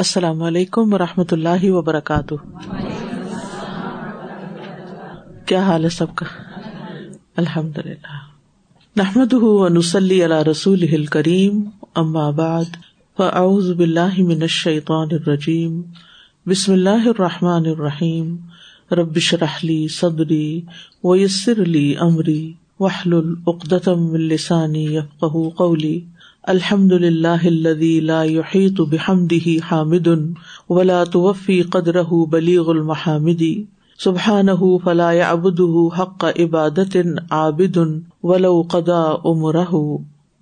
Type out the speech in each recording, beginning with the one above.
السلام علیکم و رحمۃ اللہ وبرکاتہ۔ کیا حال ہے سب کا؟ الحمد للہ نحمد نسلی اللہ رسول کریم بعد، فاعوذ باللہ من الشیطان الرجیم۔ بسم اللہ الرحمٰن الرحیم۔ ربش رحلی صدری ویسر علی عمری وحل العقدم السانی یفق قولی۔ الحمد للہ لا يحيط بحمده حامد ولا توفي قدره بليغ المحامد سبحانه فلا يعبده حق عبادة عابد ولو قضى امره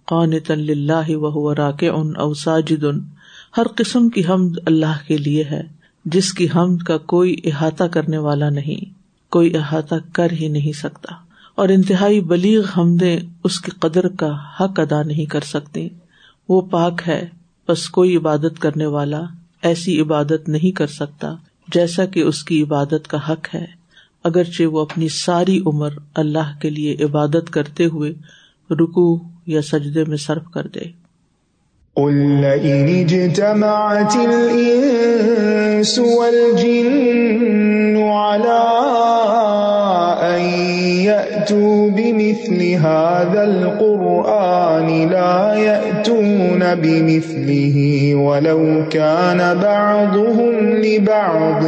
قانتا لله وهو راكع او ساجد ہر قسم کی حمد اللہ کے لیے ہے جس کی حمد کا کوئی احاطہ کرنے والا نہیں کوئی احاطہ کر ہی نہیں سکتا اور انتہائی بلیغ حمدیں اس کی قدر کا حق ادا نہیں کر سکتی وہ پاک ہے، بس کوئی عبادت کرنے والا ایسی عبادت نہیں کر سکتا جیسا کہ اس کی عبادت کا حق ہے۔ اگرچہ وہ اپنی ساری عمر اللہ کے لیے عبادت کرتے ہوئے رکو یا سجدے میں صرف کر دے۔ هذا القرآن لا يأتون بمثله ولو كان بعضهم لبعض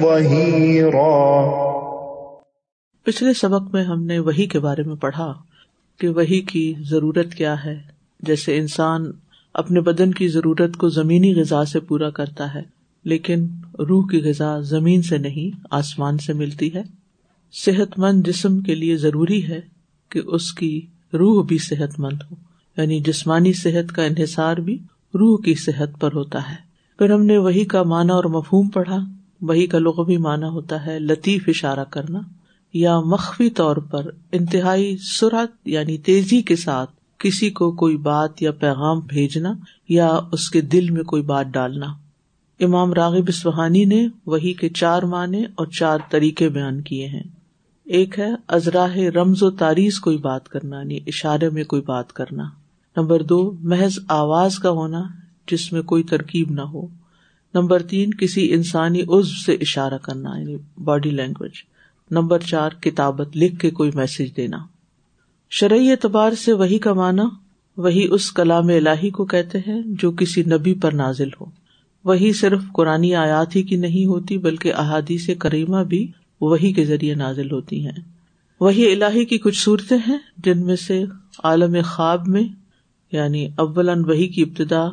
ظهيرا۔ پچھلے سبق میں ہم نے وہی کے بارے میں پڑھا کہ وہی کی ضرورت کیا ہے۔ جیسے انسان اپنے بدن کی ضرورت کو زمینی غذا سے پورا کرتا ہے، لیکن روح کی غذا زمین سے نہیں، آسمان سے ملتی ہے۔ صحت مند جسم کے لیے ضروری ہے کہ اس کی روح بھی صحت مند ہو۔ یعنی جسمانی صحت کا انحصار بھی روح کی صحت پر ہوتا ہے۔ پھر ہم نے وہی کا معنی اور مفہوم پڑھا۔ وہی کا لغ بھی مانا ہوتا ہے لطیف اشارہ کرنا یا مخفی طور پر انتہائی سرعت یعنی تیزی کے ساتھ کسی کو کوئی بات یا پیغام بھیجنا یا اس کے دل میں کوئی بات ڈالنا۔ امام راغب اسوہانی نے وہی کے چار معنی اور چار طریقے بیان کیے ہیں۔ ایک ہے، ازراہ رمز و تاریخ کوئی بات کرنا یعنی اشارے میں کوئی بات کرنا۔ نمبر دو، محض آواز کا ہونا جس میں کوئی ترکیب نہ ہو۔ نمبر تین، کسی انسانی عزو سے اشارہ کرنا یعنی باڈی لینگویج۔ نمبر چار، کتابت لکھ کے کوئی میسج دینا۔ شرعی اعتبار سے وہی کا معنی، وہی اس کلام الہی کو کہتے ہیں جو کسی نبی پر نازل ہو۔ وہی صرف قرآن آیات ہی کی نہیں ہوتی، بلکہ احادیث کریمہ بھی وہی کے ذریعے نازل ہوتی ہیں۔ وہی الہی کی کچھ صورتیں ہیں جن میں سے عالم خواب میں یعنی اول وہی کی ابتدا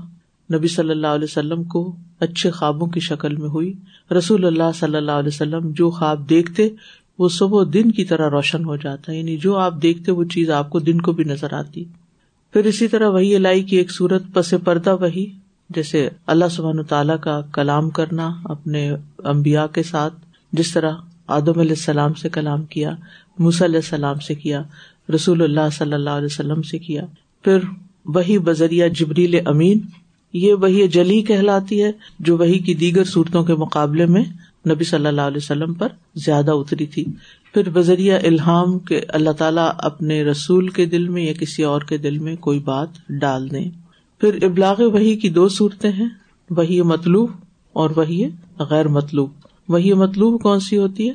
نبی صلی اللہ علیہ وسلم کو اچھے خوابوں کی شکل میں ہوئی۔ رسول اللہ صلی اللہ علیہ وسلم جو خواب دیکھتے، وہ صبح دن کی طرح روشن ہو جاتا یعنی جو آپ دیکھتے، وہ چیز آپ کو دن کو بھی نظر آتی۔ پھر اسی طرح وہی الہی کی ایک صورت پس پردہ وہی، جیسے اللہ سبحان تعالیٰ کا کلام کرنا اپنے امبیا کے ساتھ، جس طرح آدم علیہ السلام سے کلام کیا علیہ السلام سے کیا، رسول اللہ صلی اللہ علیہ وسلم سے کیا۔ پھر وہی بذریعہ جبریل امین، یہ وہی جلی کہلاتی ہے جو وہی کی دیگر صورتوں کے مقابلے میں نبی صلی اللہ علیہ وسلم پر زیادہ اتری تھی۔ پھر بذریعہ الحام کے اللہ تعالیٰ اپنے رسول کے دل میں یا کسی اور کے دل میں کوئی بات ڈال دیں پھر ابلاغ وہی کی دو صورتیں ہیں، وہی مطلوب اور وہی غیر مطلوب۔ وہی مطلوب کون سی ہوتی ہے؟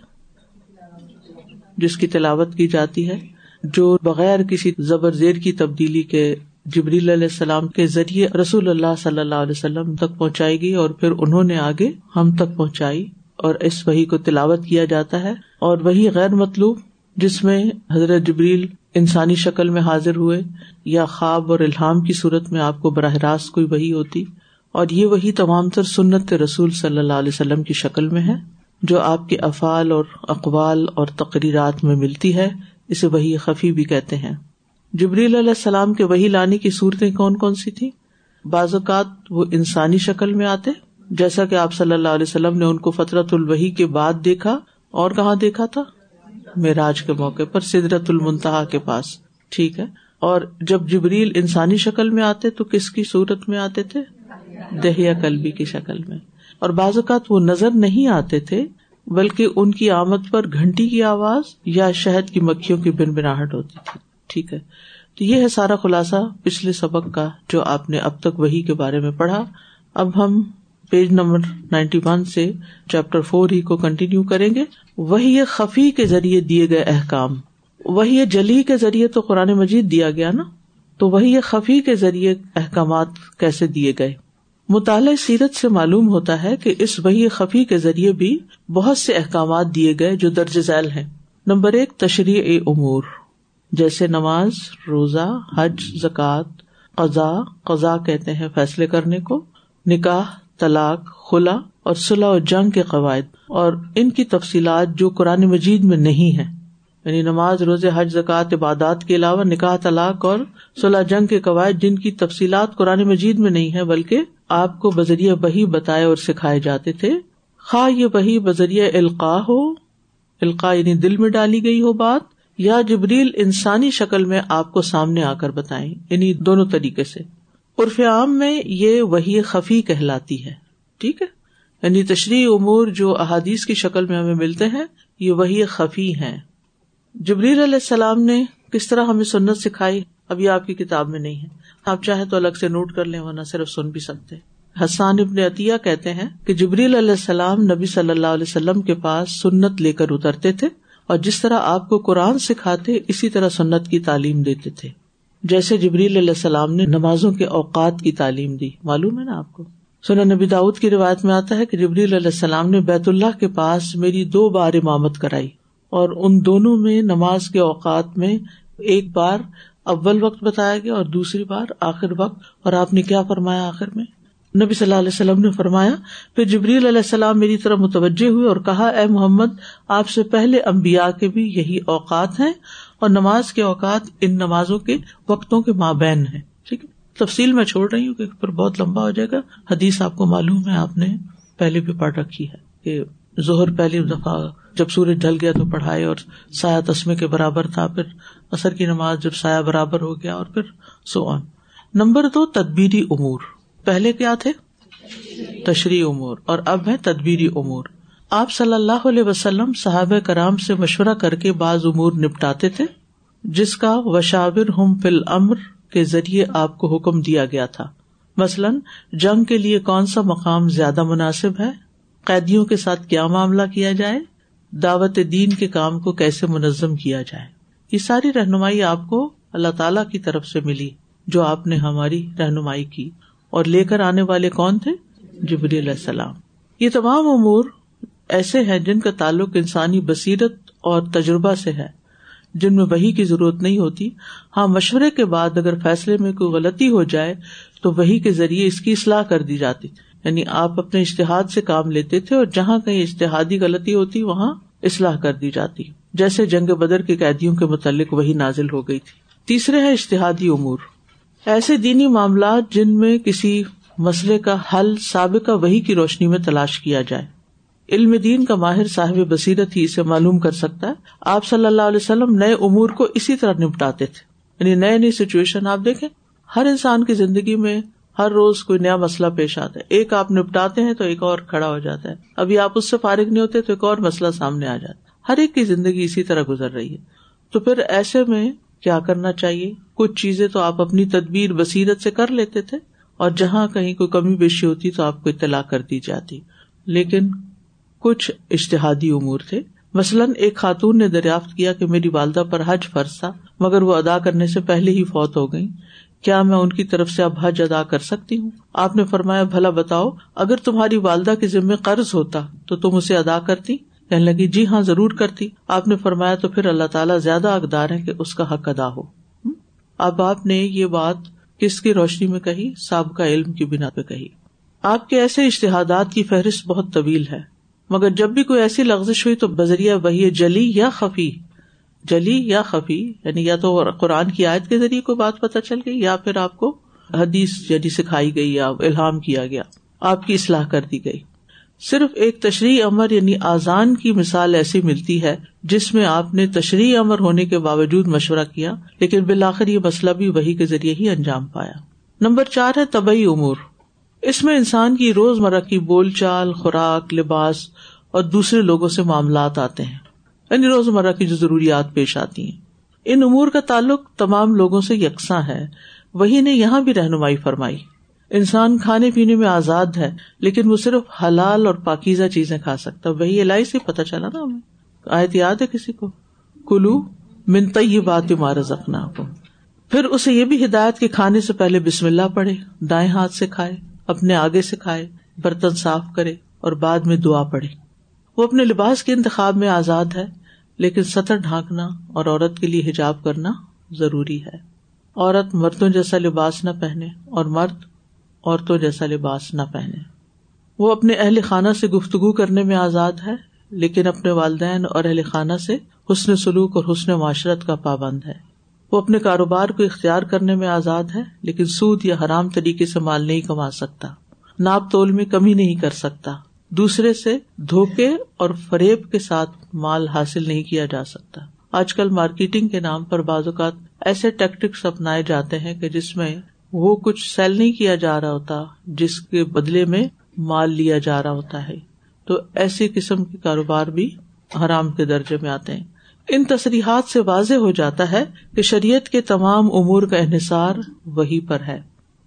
جس کی تلاوت کی جاتی ہے، جو بغیر کسی زبر زیر کی تبدیلی کے جبریل علیہ السلام کے ذریعے رسول اللہ صلی اللہ علیہ وسلم تک پہنچائی گئی اور پھر انہوں نے آگے ہم تک پہنچائی اور اس وہی کو تلاوت کیا جاتا ہے اور وہی غیر مطلوب جس میں حضرت جبریل انسانی شکل میں حاضر ہوئے یا خواب اور الحام کی صورت میں آپ کو براہ راست کوئی وہی ہوتی۔ اور یہ وہی تمام تر سنت رسول صلی اللہ علیہ وسلم کی شکل میں ہے جو آپ کے افعال اور اقوال اور تقریرات میں ملتی ہے، اسے وہی خفی بھی کہتے ہیں۔ جبریل علیہ السلام کے وہی لانے کی صورتیں کون کون سی تھی بعض اوقات وہ انسانی شکل میں آتے، جیسا کہ آپ صلی اللہ علیہ وسلم نے ان کو فطرت الوحی کے بعد دیکھا، اور کہاں دیکھا تھا؟ معراج کے موقع پر سدرت المنتہا کے پاس۔ ٹھیک ہے۔ اور جب جبریل انسانی شکل میں آتے تو کس کی صورت میں آتے تھے؟ دہیا کلبی کی شکل میں۔ اور بعض اوقات وہ نظر نہیں آتے تھے، بلکہ ان کی آمد پر گھنٹی کی آواز یا شہد کی مکھیوں کی بن بناہٹ ہوتی تھی۔ ٹھیک ہے۔ تو یہ ہے سارا خلاصہ پچھلے سبق کا جو آپ نے اب تک وہی کے بارے میں پڑھا۔ اب ہم پیج نمبر نائنٹی ون سے چیپٹر فور ہی کو کنٹینیو کریں گے۔ وہی خفی کے ذریعے دیے گئے احکام۔ وہی جلی کے ذریعے تو قرآن مجید دیا گیا نا۔ تو وہی خفی کے ذریعے احکامات کیسے دیے گئے۔ مطالعہ سیرت سے معلوم ہوتا ہے کہ اس وہی خفی کے ذریعے بھی بہت سے احکامات دیے گئے جو درج ذیل ہیں۔ نمبر ایک تشریح امور، جیسے نماز، روزہ، حج، زکوٰۃ قزا قزا کہتے ہیں فیصلے کرنے کو، نکاح، طلاق، خلا اور صلاح و جنگ کے قواعد اور ان کی تفصیلات جو قرآن مجید میں نہیں ہے یعنی نماز روز حج زکات عبادات کے علاوہ نکاح، طلاق اور صلاح جنگ کے قواعد جن کی تفصیلات قرآن مجید میں نہیں ہے بلکہ آپ کو بذریعہ وہی بتائے اور سکھائے جاتے تھے۔ خواہ یہ وہی بذریعہ القاع ہو القاع یعنی دل میں ڈالی گئی ہو بات، یا جبریل انسانی شکل میں آپ کو سامنے آ کر بتائیں یعنی دونوں طریقے سے۔ عرف عام میں یہ وہی خفی کہلاتی ہے، ٹھیک ہے؟ یعنی تشریح امور جو احادیث کی شکل میں ہمیں ملتے ہیں، یہ وہی خفی ہیں۔ جبریل علیہ السلام نے کس طرح ہمیں سنت سکھائی؟ ابھی آپ کی کتاب میں نہیں ہے۔ آپ چاہے تو الگ سے نوٹ کر لیں، ورنہ صرف سن بھی سکتے حسان ابن عطیہ کہتے ہیں کہ جبریل علیہ السلام نبی صلی اللہ علیہ وسلم کے پاس سنت لے کر اترتے تھے اور جس طرح آپ کو قرآن سکھاتے، اسی طرح سنت کی تعلیم دیتے تھے۔ جیسے جبریل علیہ السلام نے نمازوں کے اوقات کی تعلیم دی۔ معلوم ہے نا آپ کو؟ سنا نبی داود کی روایت میں آتا ہے کہ جبریل علیہ السلام نے بیت اللہ کے پاس میری دو بار امامت کرائی اور ان دونوں میں نماز کے اوقات میں ایک بار اول وقت بتایا گیا اور دوسری بار آخر وقت، اور آپ نے کیا فرمایا آخر میں؟ نبی صلی اللہ علیہ وسلم نے فرمایا، پھر جبریل علیہ السلام میری طرح متوجہ ہوئے اور کہا، اے محمد، آپ سے پہلے امبیا کے بھی یہی اوقات ہیں اور نماز کے اوقات ان نمازوں کے وقتوں کے مابین ہیں۔ ٹھیک ہے؟ تفصیل میں چھوڑ رہی ہوں کہ پھر بہت لمبا ہو جائے گا۔ حدیث آپ کو معلوم ہے، آپ نے پہلے بھی پڑھ رکھی ہے کہ زہر پہلی دفعہ جب سورج ڈھل گیا تو پڑھائے اور سایہ تسمے کے برابر تھا، پھر اثر کی نماز جب سایہ برابر ہو گیا اور پھر سو آن نمبر دو، تدبیری امور۔ پہلے کیا تھے؟ تشریح امور۔ اور اب ہے تدبیری امور۔ آپ صلی اللہ علیہ وسلم صحاب کرام سے مشورہ کر کے بعض امور نپٹاتے تھے، جس کا وشاور ہم فل امر کے ذریعے آپ کو حکم دیا گیا تھا۔ مثلاً، جنگ کے لیے کون سا مقام زیادہ مناسب ہے؟ قیدیوں کے ساتھ کیا معاملہ کیا جائے؟ دعوت دین کے کام کو کیسے منظم کیا جائے؟ یہ ساری رہنمائی آپ کو اللہ تعالی کی طرف سے ملی، جو آپ نے ہماری رہنمائی کی۔ اور لے کر آنے والے کون تھے؟ جبری علیہ السلام۔ یہ تمام امور ایسے ہیں جن کا تعلق انسانی بصیرت اور تجربہ سے ہے، جن میں وہی کی ضرورت نہیں ہوتی۔ ہاں مشورے کے بعد اگر فیصلے میں کوئی غلطی ہو جائے، تو وہی کے ذریعے اس کی اصلاح کر دی جاتی۔ یعنی آپ اپنے اشتہاد سے کام لیتے تھے اور جہاں کہیں اشتہادی غلطی ہوتی، وہاں اصلاح کر دی جاتی۔ جیسے جنگ بدر کے قیدیوں کے متعلق وہی نازل ہو گئی تھی۔ تیسرے ہے اشتہادی امور۔ ایسے دینی معاملات جن میں کسی مسئلے کا حل سابقہ وہی کی روشنی میں تلاش کیا جائے۔ علم دین کا ماہر صاحب بصیرت ہی اسے معلوم کر سکتا ہے۔ آپ صلی اللہ علیہ وسلم نئے امور کو اسی طرح نپٹاتے تھے۔ یعنی نئے نئی سچویشن آپ دیکھیں۔ ہر انسان کی زندگی میں ہر روز کوئی نیا مسئلہ پیش آتا ہے۔ ایک آپ نپٹاتے ہیں تو ایک اور کھڑا ہو جاتا ہے۔ ابھی آپ اس سے فارغ نہیں ہوتے تو ایک اور مسئلہ سامنے آ جاتا ہے۔ ہر ایک کی زندگی اسی طرح گزر رہی ہے۔ تو پھر ایسے میں کیا کرنا چاہیے؟ کچھ چیزیں تو آپ اپنی تدبیر بصیرت سے کر لیتے تھے اور جہاں کہیں کوئی کمی بیشی ہوتی تو آپ کو اطلاع کر دی جاتی۔ لیکن کچھ اشتہادی امور تھے۔ مثلاً ایک خاتون نے دریافت کیا کہ میری والدہ پر حج فرض تھا، مگر وہ ادا کرنے سے پہلے ہی فوت ہو گئی کیا میں ان کی طرف سے اب حج ادا کر سکتی ہوں؟ آپ نے فرمایا، بھلا بتاؤ، اگر تمہاری والدہ کے ذمے قرض ہوتا تو تم اسے ادا کرتی؟ کہنے لگی جی ہاں ضرور کرتی. آپ نے فرمایا، تو پھر اللہ تعالیٰ زیادہ اقدار ہے کہ اس کا حق ادا ہو. اب آپ نے یہ بات کس کی روشنی میں کہی؟ سابقہ علم کی بنا پہ کہی۔ آپ کے ایسے اشتہادات کی فہرست بہت طویل ہے۔ مگر جب بھی کوئی ایسی لفزش ہوئی تو بذریعہ وہی جلی یا خفی۔ جلی یا خفی یعنی یا تو قرآن کی آیت کے ذریعے کوئی بات پتہ چل گئی، یا پھر آپ کو حدیث یعنی سکھائی گئی یا الحام کیا گیا، آپ کی اصلاح کر دی گئی۔ صرف ایک تشریح امر یعنی آزان کی مثال ایسی ملتی ہے جس میں آپ نے تشریح امر ہونے کے باوجود مشورہ کیا، لیکن بالآخر یہ مسئلہ بھی وہی کے ذریعے ہی انجام پایا۔ نمبر چار ہے طبی امور۔ اس میں انسان کی روز مرہ کی بول چال، خوراک، لباس اور دوسرے لوگوں سے معاملات آتے ہیں۔ یعنی روز مرہ کی جو ضروریات پیش آتی ہیں۔ ان امور کا تعلق تمام لوگوں سے یکساں ہے۔ وہی نے یہاں بھی رہنمائی فرمائی۔ انسان کھانے پینے میں آزاد ہے، لیکن وہ صرف حلال اور پاکیزہ چیزیں کھا سکتا وہی الائی سے پتا چلا نا ہمیں۔ آیت یاد ہے کسی کو؟ کلو منت یہ بات مارا زخنا کو پھر اسے یہ بھی ہدایت کے کھانے سے پہلے بسم اللہ پڑھے، دائیں ہاتھ سے کھائے، اپنے آگے سے کھائے، برتن صاف کرے اور بعد میں دعا پڑھے۔ وہ اپنے لباس کے انتخاب میں آزاد ہے، لیکن سطر ڈھانکنا اور عورت کے لیے حجاب کرنا ضروری ہے۔ عورت مردوں جیسا لباس نہ پہنے اور مرد عورتوں جیسا لباس نہ پہنے۔ وہ اپنے اہل خانہ سے گفتگو کرنے میں آزاد ہے، لیکن اپنے والدین اور اہل خانہ سے حسن سلوک اور حسن معاشرت کا پابند ہے۔ وہ اپنے کاروبار کو اختیار کرنے میں آزاد ہے، لیکن سود یا حرام طریقے سے مال نہیں کما سکتا۔ ناپ تول میں کمی نہیں کر سکتا۔ دوسرے سے دھوکے اور فریب کے ساتھ مال حاصل نہیں کیا جا سکتا۔ آج کل مارکیٹنگ کے نام پر بعض اوقات ایسے ٹیکٹکس اپنائے جاتے ہیں کہ جس میں وہ کچھ سیل نہیں کیا جا رہا ہوتا جس کے بدلے میں مال لیا جا رہا ہوتا ہے۔ تو ایسی قسم کے کاروبار بھی حرام کے درجے میں آتے ہیں۔ ان تصریحات سے واضح ہو جاتا ہے کہ شریعت کے تمام امور کا انحصار وہی پر ہے۔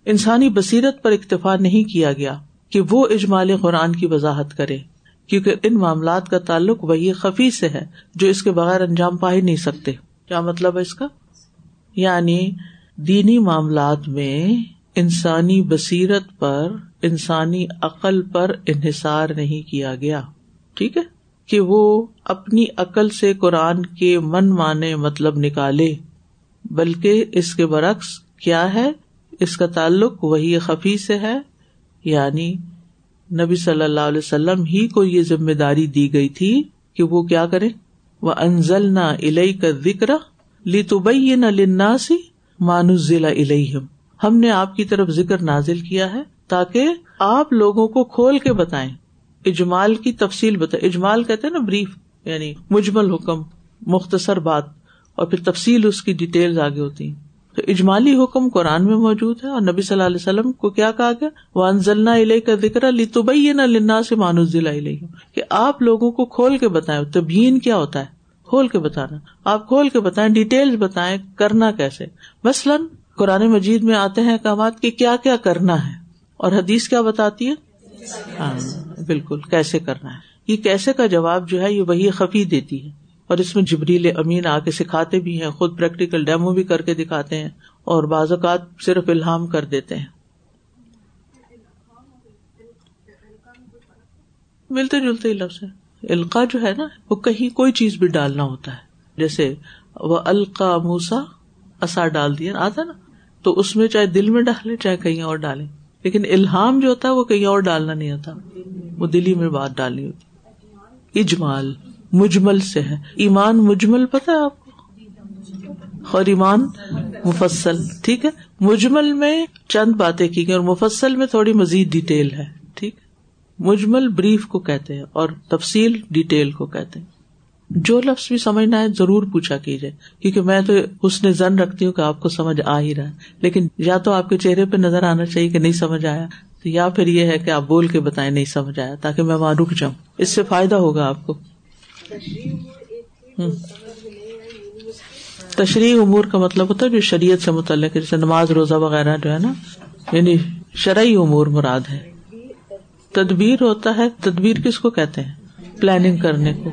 انسانی بصیرت پر اکتفا نہیں کیا گیا کہ وہ اجمال قرآن کی وضاحت کرے، کیونکہ ان معاملات کا تعلق وہی خفی سے ہے جو اس کے بغیر انجام پا ہی نہیں سکتے۔ کیا مطلب ہے اس کا؟ یعنی دینی معاملات میں انسانی بصیرت پر، انسانی عقل پر انحصار نہیں کیا گیا۔ ٹھیک ہے؟ کہ وہ اپنی عقل سے قرآن کے من مانے مطلب نکالے۔ بلکہ اس کے برعکس کیا ہے؟ اس کا تعلق وہی خفی سے ہے۔ یعنی نبی صلی اللہ علیہ وسلم ہی کو یہ ذمہ داری دی گئی تھی کہ وہ کیا کرے؟ وہ انزل نہ الئی کا ذکر لی تو بئی نہ لنا سی مانوس ضلع الہم ہم نے آپ کی طرف ذکر نازل کیا ہے تاکہ آپ لوگوں کو کھول کے بتائیں۔ اجمال کی تفصیل بتائے اجمال کہتے ہیں نا بریف یعنی مجمل حکم، مختصر بات، اور پھر تفصیل اس کی ڈیٹیل آگے ہوتی ہیں۔ تو اجمالی حکم قرآن میں موجود ہے اور نبی صلی اللہ علیہ وسلم کو کیا کہا گیا؟ وہ انزلنا علیہ کا ذکر علی تو بھائی نہ لنا سے مانوس ضلع کہ آپ لوگوں کو کھول کے بتائیں تبین کیا ہوتا ہے؟ کھول کے بتانا۔ آپ کھول کے بتائیں ڈیٹیل بتائیں کرنا کیسے؟ مثلاً قرآن مجید میں آتے ہیں احکامات کہ کیا کیا کرنا ہے۔ اور حدیث کیا بتاتی ہے؟ ہاں بالکل، کیسے کرنا ہے۔ یہ کیسے کا جواب جو ہے، یہ وہی خفی دیتی ہے۔ اور اس میں جبریل امین آ کے سکھاتے بھی ہیں، خود پریکٹیکل ڈیمو بھی کر کے دکھاتے ہیں اور بعض اوقات صرف الحام کر دیتے ہیں۔ ملتے جلتے ہی لفظ ہے۔ القا جو ہے نا، وہ کہیں کوئی چیز بھی ڈالنا ہوتا ہے۔ جیسے وہ القا موسا اصا ڈال دیا، آتا نا۔ تو اس میں چاہے دل میں ڈالے چاہے کہیں اور ڈالے لیکن الحام جو ہوتا ہے، وہ کہیں اور ڈالنا نہیں ہوتا۔ وہ دلی میں بات ڈالنی ہوتی۔ اجمال، مجمل سے ہے۔ ایمان مجمل پتا ہے آپ کو؟ اور ایمان مفصل، ٹھیک ہے؟ مجمل میں چند باتیں کی گئی اور مفصل میں تھوڑی مزید ڈیٹیل ہے۔ مجمل بریف کو کہتے ہیں اور تفصیل ڈیٹیل کو کہتے ہیں۔ جو لفظ بھی سمجھنا ہے ضرور پوچھا کیجیے کیونکہ میں تو اس نے زن رکھتی ہوں کہ آپ کو سمجھ آ ہی رہا ہے۔ لیکن یا تو آپ کے چہرے پہ نظر آنا چاہیے کہ نہیں سمجھ آیا، تو یا پھر یہ ہے کہ آپ بول کے بتائیں نہیں سمجھ آیا، تاکہ میں وہاں رک جاؤں۔ اس سے فائدہ ہوگا آپ کو۔ تشریح امور کا مطلب ہوتا ہے جو شریعت سے متعلق جیسے نماز، روزہ وغیرہ جو ہے نا یعنی شرعی امور مراد ہے۔ تدبیر ہوتا ہے، تدبیر کس کو کہتے ہیں؟ پلاننگ کرنے کو۔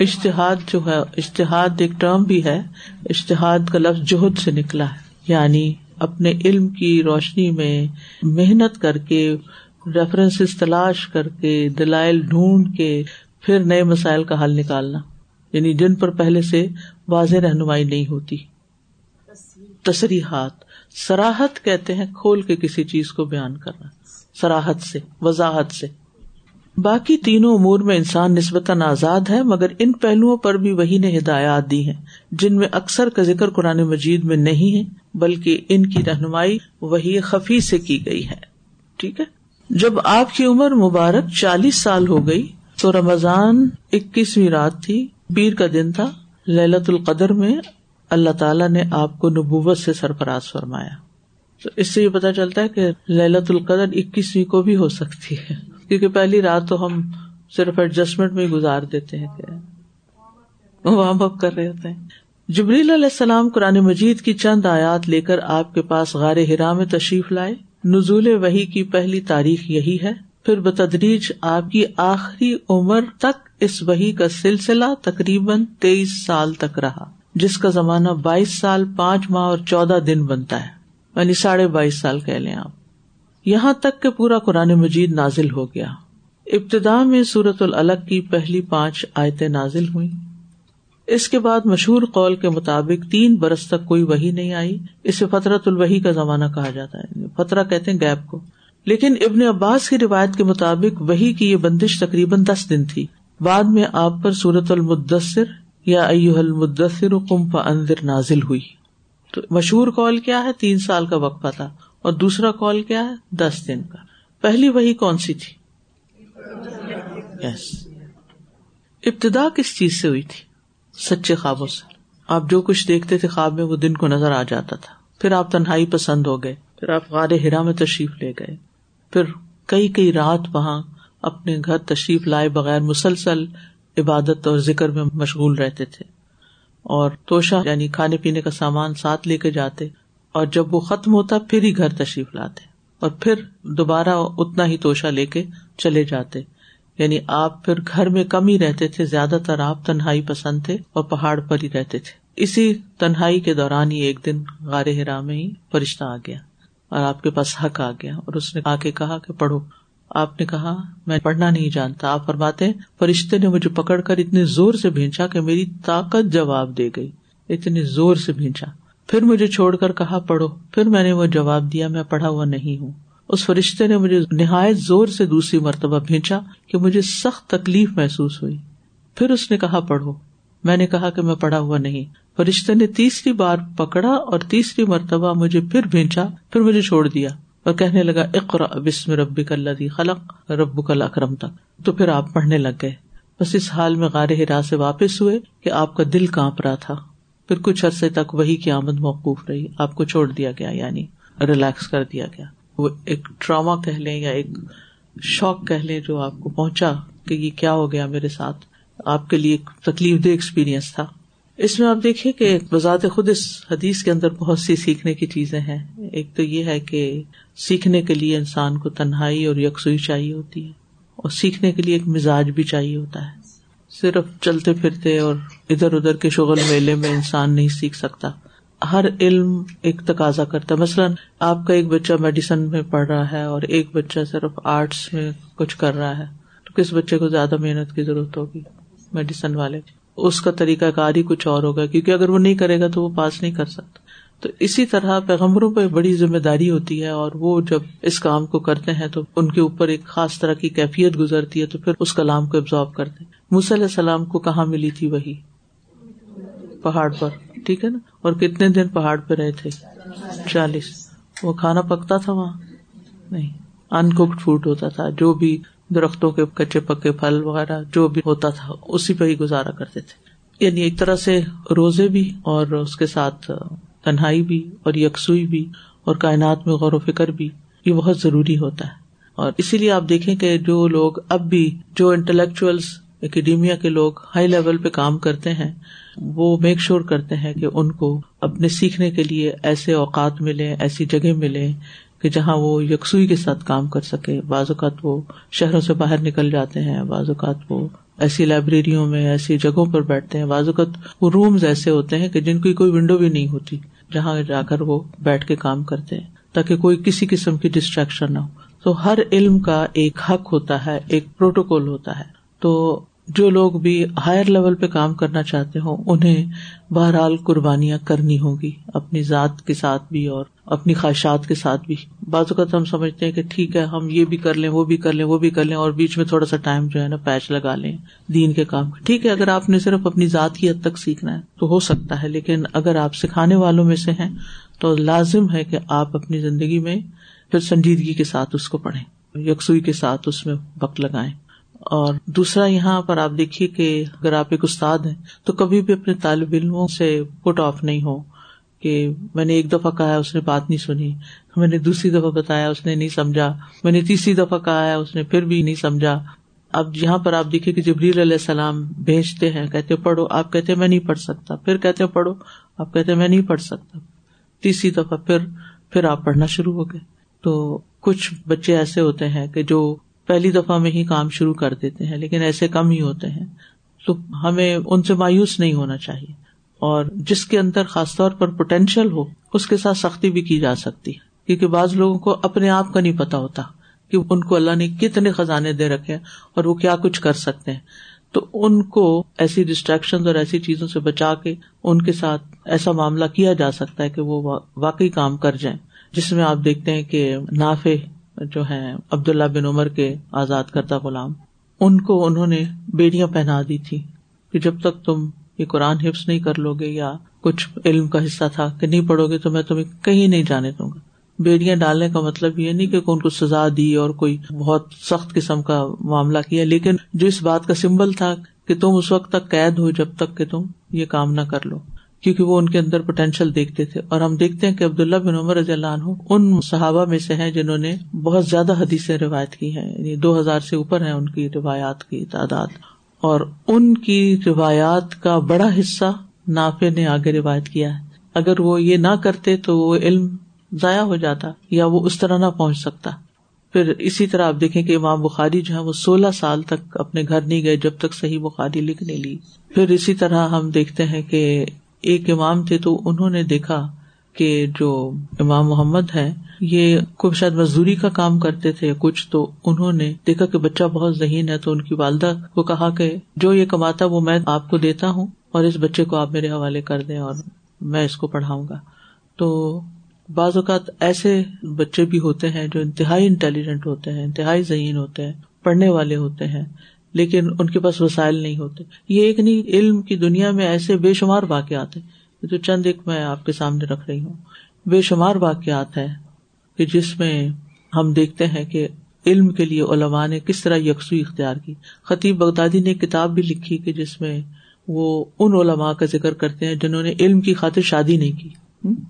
اشتہاد جو ہے اشتہاد ایک ٹرم بھی ہے اشتہاد کا لفظ جہد سے نکلا ہے۔ یعنی اپنے علم کی روشنی میں محنت کر کے ریفرنس تلاش کر کے، دلائل ڈھونڈ کے پھر نئے مسائل کا حل نکالنا۔ یعنی جن پر پہلے سے واضح رہنمائی نہیں ہوتی۔ تصریحات۔ سراہت کہتے ہیں کھول کے کسی چیز کو بیان کرنا۔ سراہت سے، وضاحت سے۔ باقی تینوں امور میں انسان نسبتاً آزاد ہے، مگر ان پہلوؤں پر بھی وہی نے ہدایات دی ہیں، جن میں اکثر کا ذکر قرآن مجید میں نہیں ہے، بلکہ ان کی رہنمائی وہی خفی سے کی گئی ہے۔ ٹھیک ہے؟ جب آپ کی عمر مبارک چالیس سال ہو گئی، تو رمضان اکیسویں رات تھی، پیر کا دن تھا للت القدر میں اللہ تعالیٰ نے آپ کو نبوت سے سرفراز فرمایا۔ تو اس سے یہ پتا چلتا ہے کہ للت القدر اکیسویں کو بھی ہو سکتی ہے۔ کیونکہ پہلی رات تو ہم صرف ایڈجسٹمنٹ میں گزار دیتے ہیں کہ وارم اپ کر رہے ہوتے ہیں۔ جبریل علیہ السلام قرآن مجید کی چند آیات لے کر آپ کے پاس غار ہرا میں تشریف لائے۔ نزول وہی کی پہلی تاریخ یہی ہے۔ پھر بتدریج آپ کی آخری عمر تک اس وہی کا سلسلہ تقریباً تیئیس سال تک رہا، جس کا زمانہ بائیس سال، پانچ ماہ اور چودہ دن بنتا ہے۔ یعنی ساڑھے بائیس سال کہہ لیں آپ۔ یہاں تک کہ پورا قرآن مجید نازل ہو گیا۔ ابتدا میں سورت العلق کی پہلی پانچ آیتیں نازل ہوئی اس کے بعد مشہور قول کے مطابق تین برس تک کوئی وہی نہیں آئی۔ اسے فطرت الوحی کا زمانہ کہا جاتا ہے۔ فترا کہتے ہیں گیپ کو۔ لیکن ابن عباس کی روایت کے مطابق وہی کی یہ بندش تقریباً دس دن تھی۔ بعد میں آپ پر سورت المدثر یا ایو المدثر قم اندر نازل ہوئی۔ تو مشہور کال کیا ہے؟ تین سال کا وقفہ تھا۔ اور دوسرا کال کیا ہے؟ دس دن کا۔ پہلی وہی کون سی تھی؟ یس ابتدا کس چیز سے ہوئی تھی؟ سچے خوابوں سے۔ آپ جو کچھ دیکھتے تھے خواب میں، وہ دن کو نظر آ جاتا تھا۔ پھر آپ تنہائی پسند ہو گئے۔ پھر آپ غار ہرا میں تشریف لے گئے۔ پھر کئی کئی رات وہاں اپنے گھر تشریف لائے بغیر مسلسل عبادت اور ذکر میں مشغول رہتے تھے۔ اور توشا یعنی کھانے پینے کا سامان ساتھ لے کے جاتے اور جب وہ ختم ہوتا پھر ہی گھر تشریف لاتے اور پھر دوبارہ اتنا ہی توشا لے کے چلے جاتے یعنی آپ پھر گھر میں کم ہی رہتے تھے زیادہ تر آپ تنہائی پسند تھے اور پہاڑ پر ہی رہتے تھے اسی تنہائی کے دوران ہی ایک دن غار ہرا میں ہی فرشتہ آ گیا اور آپ کے پاس حق آ گیا اور اس نے آ کے کہا کہ پڑھو آپ نے کہا، میں پڑھنا نہیں جانتا۔ آپ فرماتے، فرشتے نے مجھے پکڑ کر اتنے زور سے بھینچا کہ میری طاقت جواب دے گئی۔ اتنے زور سے بھینچا پھر مجھے چھوڑ کر کہا، پڑھو۔ پھر میں نے وہ جواب دیا، میں پڑھا ہوا نہیں ہوں۔ اس فرشتے نے مجھے نہایت زور سے دوسری مرتبہ بھیجا کہ مجھے سخت تکلیف محسوس ہوئی۔ پھر اس نے کہا، پڑھو۔ میں نے کہا کہ میں پڑھا ہوا نہیں۔ فرشتے نے تیسری بار پکڑا اور تیسری مرتبہ مجھے پھر بھیجا، پھر مجھے چھوڑ دیا۔ اور کہنے لگا اقرا بسم ربی کل خلق رب کل اکرم تک تو پھر آپ پڑھنے لگ گئے۔ بس اس حال میں غار ہرا سے واپس ہوئے کہ آپ کا دل کانپ رہا تھا۔ پھر کچھ عرصے تک وہی کی آمد موقوف رہی۔ آپ کو چھوڑ دیا گیا یعنی ریلیکس کر دیا گیا۔ وہ ایک ڈراما کہہ لیں یا ایک شوق کہہ لیں جو آپ کو پہنچا کہ یہ کیا ہو گیا میرے ساتھ۔ آپ کے لیے ایک تکلیف دہ ایکسپیرئنس تھا۔ اس میں آپ دیکھیے کہ بذات خود اس حدیث کے اندر بہت سی سیکھنے کی چیزیں ہیں۔ ایک تو یہ ہے کہ سیکھنے کے لیے انسان کو تنہائی اور یکسوئی چاہیے ہوتی ہے اور سیکھنے کے لیے ایک مزاج بھی چاہیے ہوتا ہے۔ صرف چلتے پھرتے اور ادھر ادھر کے شغل میلے میں انسان نہیں سیکھ سکتا۔ ہر علم ایک تقاضا کرتا ہے۔ مثلاً آپ کا ایک بچہ میڈیسن میں پڑھ رہا ہے اور ایک بچہ صرف آرٹس میں کچھ کر رہا ہے۔ تو کس بچے کو زیادہ محنت کی ضرورت ہوگی؟ میڈیسن والے کی۔ اس کا طریقہ کار ہی کچھ اور ہوگا، کیونکہ اگر وہ نہیں کرے گا تو وہ پاس نہیں کر سکتا۔ تو اسی طرح پیغمبروں پہ بڑی ذمہ داری ہوتی ہے، اور وہ جب اس کام کو کرتے ہیں تو ان کے اوپر ایک خاص طرح کی کیفیت گزرتی ہے، تو پھر اس کلام کو ابزارو کرتے علیہ السلام کو کہاں ملی تھی؟ وہی۔ پہاڑ پر، ٹھیک ہے نا؟ اور کتنے دن پہاڑ پہ رہے تھے؟ چالیس۔ وہ کھانا پکتا تھا وہاں؟ نہیں۔ ان کوکڈ فوڈ ہوتا تھا، جو بھی درختوں کے کچے پکے پھل وغیرہ جو بھی ہوتا تھا، اسی پہ ہی گزارا کرتے تھے۔ یعنی ایک طرح سے روزے بھی اور اس کے ساتھ تنہائی بھی اور یکسوئی بھی اور کائنات میں غور و فکر بھی، یہ بہت ضروری ہوتا ہے۔ اور اسی لیے آپ دیکھیں کہ جو لوگ اب بھی، جو انٹلیکچوئلس اکیڈیمیا کے لوگ ہائی لیول پہ کام کرتے ہیں، وہ میک شور کرتے ہیں کہ ان کو اپنے سیکھنے کے لیے ایسے اوقات ملے ایسی جگہ ملے کہ جہاں وہ یکسوئی کے ساتھ کام کر سکے، بعض اوقات وہ شہروں سے باہر نکل جاتے ہیں، بعض اوقات وہ ایسی لائبریریوں میں، ایسی جگہوں پر بیٹھتے ہیں، بعض اوقات وہ رومز ایسے ہوتے ہیں کہ جن کی کوئی ونڈو بھی نہیں ہوتی، جہاں جا کر وہ بیٹھ کے کام کرتے ہیں، تاکہ کوئی کسی قسم کی ڈسٹریکشن نہ ہو۔ تو ہر علم کا ایک حق ہوتا ہے، ایک پروٹوکول ہوتا ہے۔ تو جو لوگ بھی ہائر لیول پہ کام کرنا چاہتے ہوں، انہیں بہرحال قربانیاں کرنی ہوگی، اپنی ذات کے ساتھ بھی اور اپنی خواہشات کے ساتھ بھی۔ بعض اوقات ہم سمجھتے ہیں کہ ٹھیک ہے، ہم یہ بھی کر لیں، وہ بھی کر لیں، وہ بھی کر لیں اور بیچ میں تھوڑا سا ٹائم جو ہے نا پیچ لگا لیں دین کے کام ٹھیک ہے، اگر آپ نے صرف اپنی ذات کی حد تک سیکھنا ہے تو ہو سکتا ہے، لیکن اگر آپ سکھانے والوں میں سے ہیں تو لازم ہے کہ آپ اپنی زندگی میں پھر سنجیدگی کے ساتھ اس کو پڑھیں، یکسوئی کے ساتھ اس میں وقت لگائیں۔ اور دوسرا یہاں پر آپ دیکھیے کہ اگر آپ ایک استاد ہیں تو کبھی بھی اپنے طالب علموں سے پٹ آف نہیں ہو کہ میں نے ایک دفعہ کہا اس نے بات نہیں سنی، میں نے دوسری دفعہ بتایا، اس نے نہیں سمجھا، میں نے تیسری دفعہ کہا ہے، اس نے پھر بھی نہیں سمجھا۔ اب یہاں پر آپ دیکھیے کہ جبریل علیہ السلام بھیجتے ہیں، کہتے پڑھو، آپ کہتے میں نہیں پڑھ سکتا۔ پھر کہتے پڑھو۔ آپ کہتے میں نہیں پڑھ سکتا۔ تیسری دفعہ پھر پھر آپ پڑھنا شروع ہو گئے۔ تو کچھ بچے ایسے ہوتے ہیں کہ جو پہلی دفعہ میں ہی کام شروع کر دیتے ہیں، لیکن ایسے کم ہی ہوتے ہیں۔ تو ہمیں ان سے مایوس نہیں ہونا چاہیے۔ اور جس کے اندر خاص طور پر پوٹینشیل ہو، اس کے ساتھ سختی بھی کی جا سکتی ہے۔ کیونکہ بعض لوگوں کو اپنے آپ کا نہیں پتا ہوتا کہ ان کو اللہ نے کتنے خزانے دے رکھے اور وہ کیا کچھ کر سکتے ہیں۔ تو ان کو ایسی ڈسٹریکشن اور ایسی چیزوں سے بچا کے ان کے ساتھ ایسا معاملہ کیا جا سکتا ہے کہ وہ واقعی کام کر جائیں۔ جس میں آپ دیکھتے ہیں کہ نافع جو ہے عبداللہ بن عمر کے آزاد کردہ غلام، ان کو انہوں نے بیڑیاں پہنا دی تھی کہ جب تک تم یہ قرآن حفظ نہیں کر لو گے یا کچھ علم کا حصہ تھا کہ نہیں پڑھو گے تو میں تمہیں کہیں نہیں جانے دوں گا۔ بیڑیاں ڈالنے کا مطلب یہ نہیں کہ ان کو سزا دی اور کوئی بہت سخت قسم کا معاملہ کیا، لیکن جو اس بات کا سمبل تھا کہ تم اس وقت تک قید ہو جب تک کہ تم یہ کام نہ کر لو۔ کیونکہ وہ ان کے اندر پوٹینشیل دیکھتے تھے۔ اور ہم دیکھتے ہیں کہ عبداللہ بن عمر رضی اللہ عنہ ان صحابہ میں سے ہیں جنہوں نے بہت زیادہ حدیث روایت کی ہے یعنی دو ہزار سے اوپر ہے ان کی روایات کی تعداد۔ اور ان کی روایات کا بڑا حصہ نافے نے آگے روایت کیا ہے۔ اگر وہ یہ نہ کرتے تو وہ علم ضائع ہو جاتا یا وہ اس طرح نہ پہنچ سکتا۔ پھر اسی طرح آپ دیکھیں کہ امام بخاری جو ہے وہ سولہ سال تک اپنے گھر نہیں گئے جب تک صحیح بخاری لکھنے لی۔ پھر اسی طرح ہم دیکھتے ہیں کہ ایک امام تھے تو انہوں نے دیکھا کہ جو امام محمد ہے یہ کوئی شاید مزدوری کا کام کرتے تھے کچھ، تو انہوں نے دیکھا کہ بچہ بہت ذہین ہے تو ان کی والدہ کو کہا کہ جو یہ کماتا وہ میں آپ کو دیتا ہوں اور اس بچے کو آپ میرے حوالے کر دیں اور میں اس کو پڑھاؤں گا۔ تو بعض اوقات ایسے بچے بھی ہوتے ہیں جو انتہائی انٹیلیجنٹ ہوتے ہیں، انتہائی ذہین ہوتے ہیں، پڑھنے والے ہوتے ہیں۔ لیکن ان کے پاس وسائل نہیں ہوتے۔ یہ ایک نہیں، علم کی دنیا میں ایسے بے شمار واقعات ہیں جو چند ایک میں آپ کے سامنے رکھ رہی ہوں۔ بے شمار واقعات ہیں کہ جس میں ہم دیکھتے ہیں کہ علم کے لیے علماء نے کس طرح یکسو اختیار کی۔ خطیب بغدادی نے کتاب بھی لکھی کہ جس میں وہ ان علماء کا ذکر کرتے ہیں جنہوں نے علم کی خاطر شادی نہیں کی۔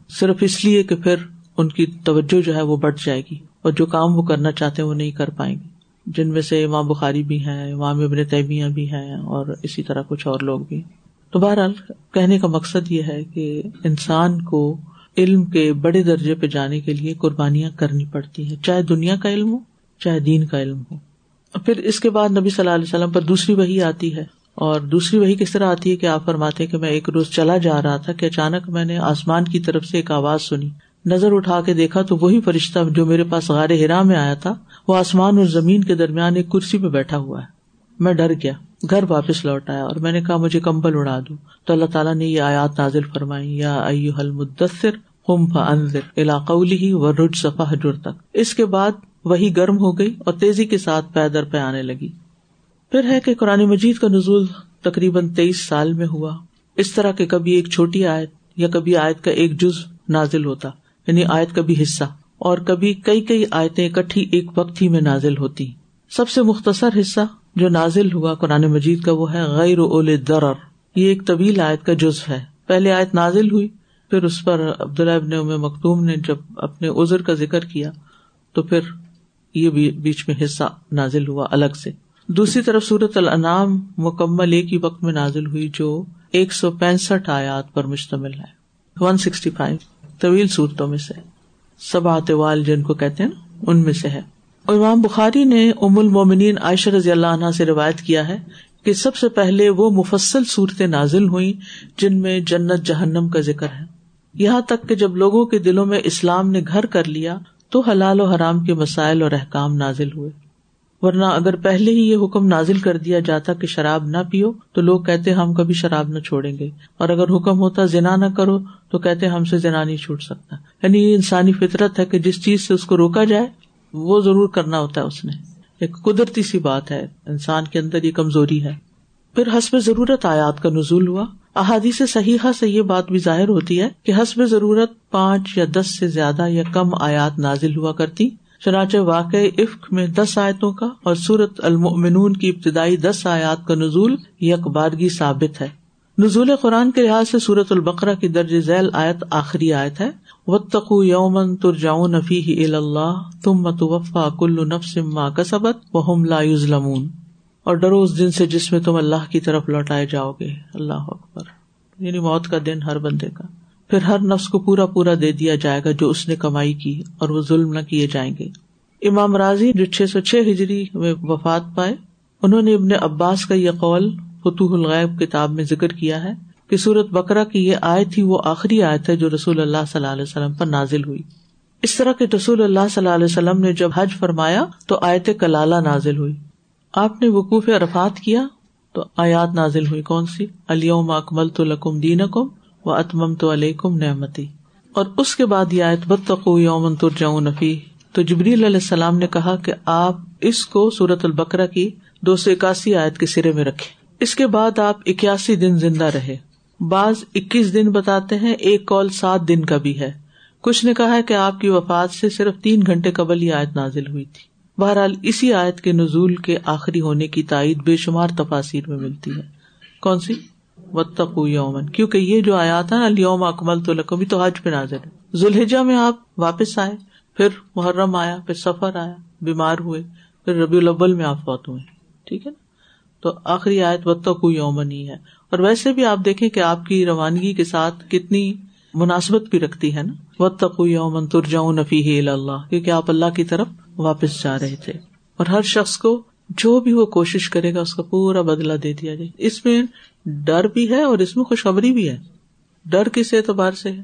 صرف اس لیے کہ پھر ان کی توجہ جو ہے وہ بڑھ جائے گی اور جو کام وہ کرنا چاہتے ہیں وہ نہیں کر پائیں گے۔ جن میں سے امام بخاری بھی ہیں، امام ابن تیمیہ بھی ہیں اور اسی طرح کچھ اور لوگ بھی۔ تو بہرحال کہنے کا مقصد یہ ہے کہ انسان کو علم کے بڑے درجے پہ جانے کے لیے قربانیاں کرنی پڑتی ہیں، چاہے دنیا کا علم ہو، چاہے دین کا علم ہو۔ پھر اس کے بعد نبی صلی اللہ علیہ وسلم پر دوسری وہی آتی ہے اور دوسری وہی کس طرح آتی ہے کہ آپ فرماتے کہ میں ایک روز چلا جا رہا تھا کہ اچانک میں نے آسمان کی طرف سے ایک آواز سنی۔ نظر اٹھا کے دیکھا تو وہی فرشتہ جو میرے پاس غار ہرا میں آیا تھا، وہ آسمان اور زمین کے درمیان ایک کرسی پہ بیٹھا ہوا ہے۔ میں ڈر گیا، گھر واپس لوٹ آیا اور میں نے کہا، مجھے کمبل اڑا دوں تو اللہ تعالیٰ نے یہ آیات نازل فرمائی، یا حل مدثر کم فنزر علاقی رج صفا حجر تک اس کے بعد وہی گرم ہو گئی اور تیزی کے ساتھ پیدر پہ آنے لگی۔ پھر ہے کہ قرآن مجید کا نزول تقریباً تیئیس سال میں ہوا۔ اس طرح کے کبھی ایک چھوٹی آیت یا کبھی آیت کا ایک جز نازل ہوتا۔ یعنی آیت کا بھی حصہ، اور کبھی کئی کئی آیتیں اکٹھی ایک وقت ہی میں نازل ہوتی۔ سب سے مختصر حصہ جو نازل ہوا قرآن مجید کا وہ ہے غیر اول درر یہ ایک طویل آیت کا جز ہے۔ پہلے آیت نازل ہوئی، پھر اس پر عبداللہ ابن مختوم نے جب اپنے عذر کا ذکر کیا، تو پھر یہ بیچ میں حصہ نازل ہوا الگ سے۔ دوسری طرف صورت الانعام مکمل ایک ہی وقت میں نازل ہوئی، جو ایک سو پینسٹ آیات پر مشتمل ہے۔ ون سکسٹی فائیو طویل صورتوں میں سے۔ سب آتوال جن کو کہتے ہیں، ان میں سے ہے۔ امام بخاری نے ام المومنین عائشہ رضی اللہ عنہ سے روایت کیا ہے کہ سب سے پہلے وہ مفصل صورتیں نازل ہوئی جن میں جنت جہنم کا ذکر ہے۔ یہاں تک کہ جب لوگوں کے دلوں میں اسلام نے گھر کر لیا تو حلال و حرام کے مسائل اور احکام نازل ہوئے۔ ورنہ اگر پہلے ہی یہ حکم نازل کر دیا جاتا کہ شراب نہ پیو، تو لوگ کہتے ہم کبھی شراب نہ چھوڑیں گے۔ اور اگر حکم ہوتا زنا نہ کرو، تو کہتے ہم سے زنا نہیں چھوٹ سکتا۔ یعنی یہ انسانی فطرت ہے کہ جس چیز سے اس کو روکا جائے، وہ ضرور کرنا ہوتا ہے اس نے۔ ایک قدرتی سی بات ہے، انسان کے اندر یہ کمزوری ہے۔ پھر حسب ضرورت آیات کا نزول ہوا۔ احادیث صحیحہ سے یہ بات بھی ظاہر ہوتی ہے کہ حسب ضرورت پانچ یا دس سے زیادہ یا کم آیات نازل ہوا کرتی۔ چنانچہ واقع عفق میں دس آیتوں کا اور سورت المنون کی ابتدائی دس آیات کا نزول یکبارگی ثابت ہے۔ نزول قرآن کے لحاظ سے سورت البقرا کی درج ذیل آیت آخری آیت ہے۔ و یومن ترجاؤ نفی اللہ تم متوفا کل نفس ما کسبت و لا یوزلمون اور ڈرو اس دن سے جس میں تم اللہ کی طرف لوٹائے جاؤ گے۔ اللہ اکبر۔ یعنی موت کا دن ہر بندے کا۔ پھر ہر نفس کو پورا پورا دے دیا جائے گا جو اس نے کمائی کی اور وہ ظلم نہ کیے جائیں گے۔ امام راضی جو چھ سو چھ ہجری میں وفات پائے، انہوں نے ابن عباس کا یہ قول فتوح الغیب کتاب میں ذکر کیا ہے کہ سورت بکرا کی یہ آئے تھی وہ آخری آیت ہے جو رسول اللہ صلی اللہ علیہ وسلم پر نازل ہوئی۔ اس طرح کے رسول اللہ صلی اللہ علیہ وسلم نے جب حج فرمایا تو آیت کلالہ نازل ہوئی۔ آپ نے وقوف ارفات کیا تو آیات نازل ہوئی۔ کون سی؟ علیم اکمل تو لکم دین اکم و اتمم تو علیکم نعمتی۔ اور اس کے بعد یہ آیت بتقو یومن ترجاؤں نفی تو جبریل علیہ السلام نے کہا کہ آپ اس کو سورت البکرا کی دو سو اکاسی آیت کے سرے میں رکھے اس کے بعد آپ اکیاسی دن زندہ رہے۔ بعض اکیس دن بتاتے ہیں، ایک کال سات دن کا بھی ہے۔ کچھ نے کہا کہ آپ کی وفات سے صرف تین گھنٹے قبل یہ آیت نازل ہوئی تھی۔ بہرحال اسی آیت کے نزول کے آخری ہونے کی تائید بے شمار تفاصیر میں ملتی ہے۔ کون سی؟ وطقو یومن کیونکہ یہ جو آیات ہے الوم اکمل تو لکمی تو حج پہ نازل ہے۔ ذوالحجہ میں آپ واپس آئے، پھر محرم آیا، پھر سفر آیا، بیمار ہوئے، پھر ربیع الاول میں آپ فوت ہوئے۔ ٹھیک ہے نا؟ تو آخری آیت وطقو یومن ہی ہے۔ اور ویسے بھی آپ دیکھیں کہ آپ کی روانگی کے ساتھ کتنی مناسبت بھی رکھتی ہے نا۔ و یومن ترجاؤں نفی اللہ، کیونکہ آپ اللہ کی طرف واپس جا رہے تھے۔ اور ہر شخص کو جو بھی وہ کوشش کرے گا اس کا پورا بدلا دے دیا جائے اس میں ڈر بھی ہے اور اس میں خوشخبری بھی ہے۔ ڈر کس اعتبار سے ہے؟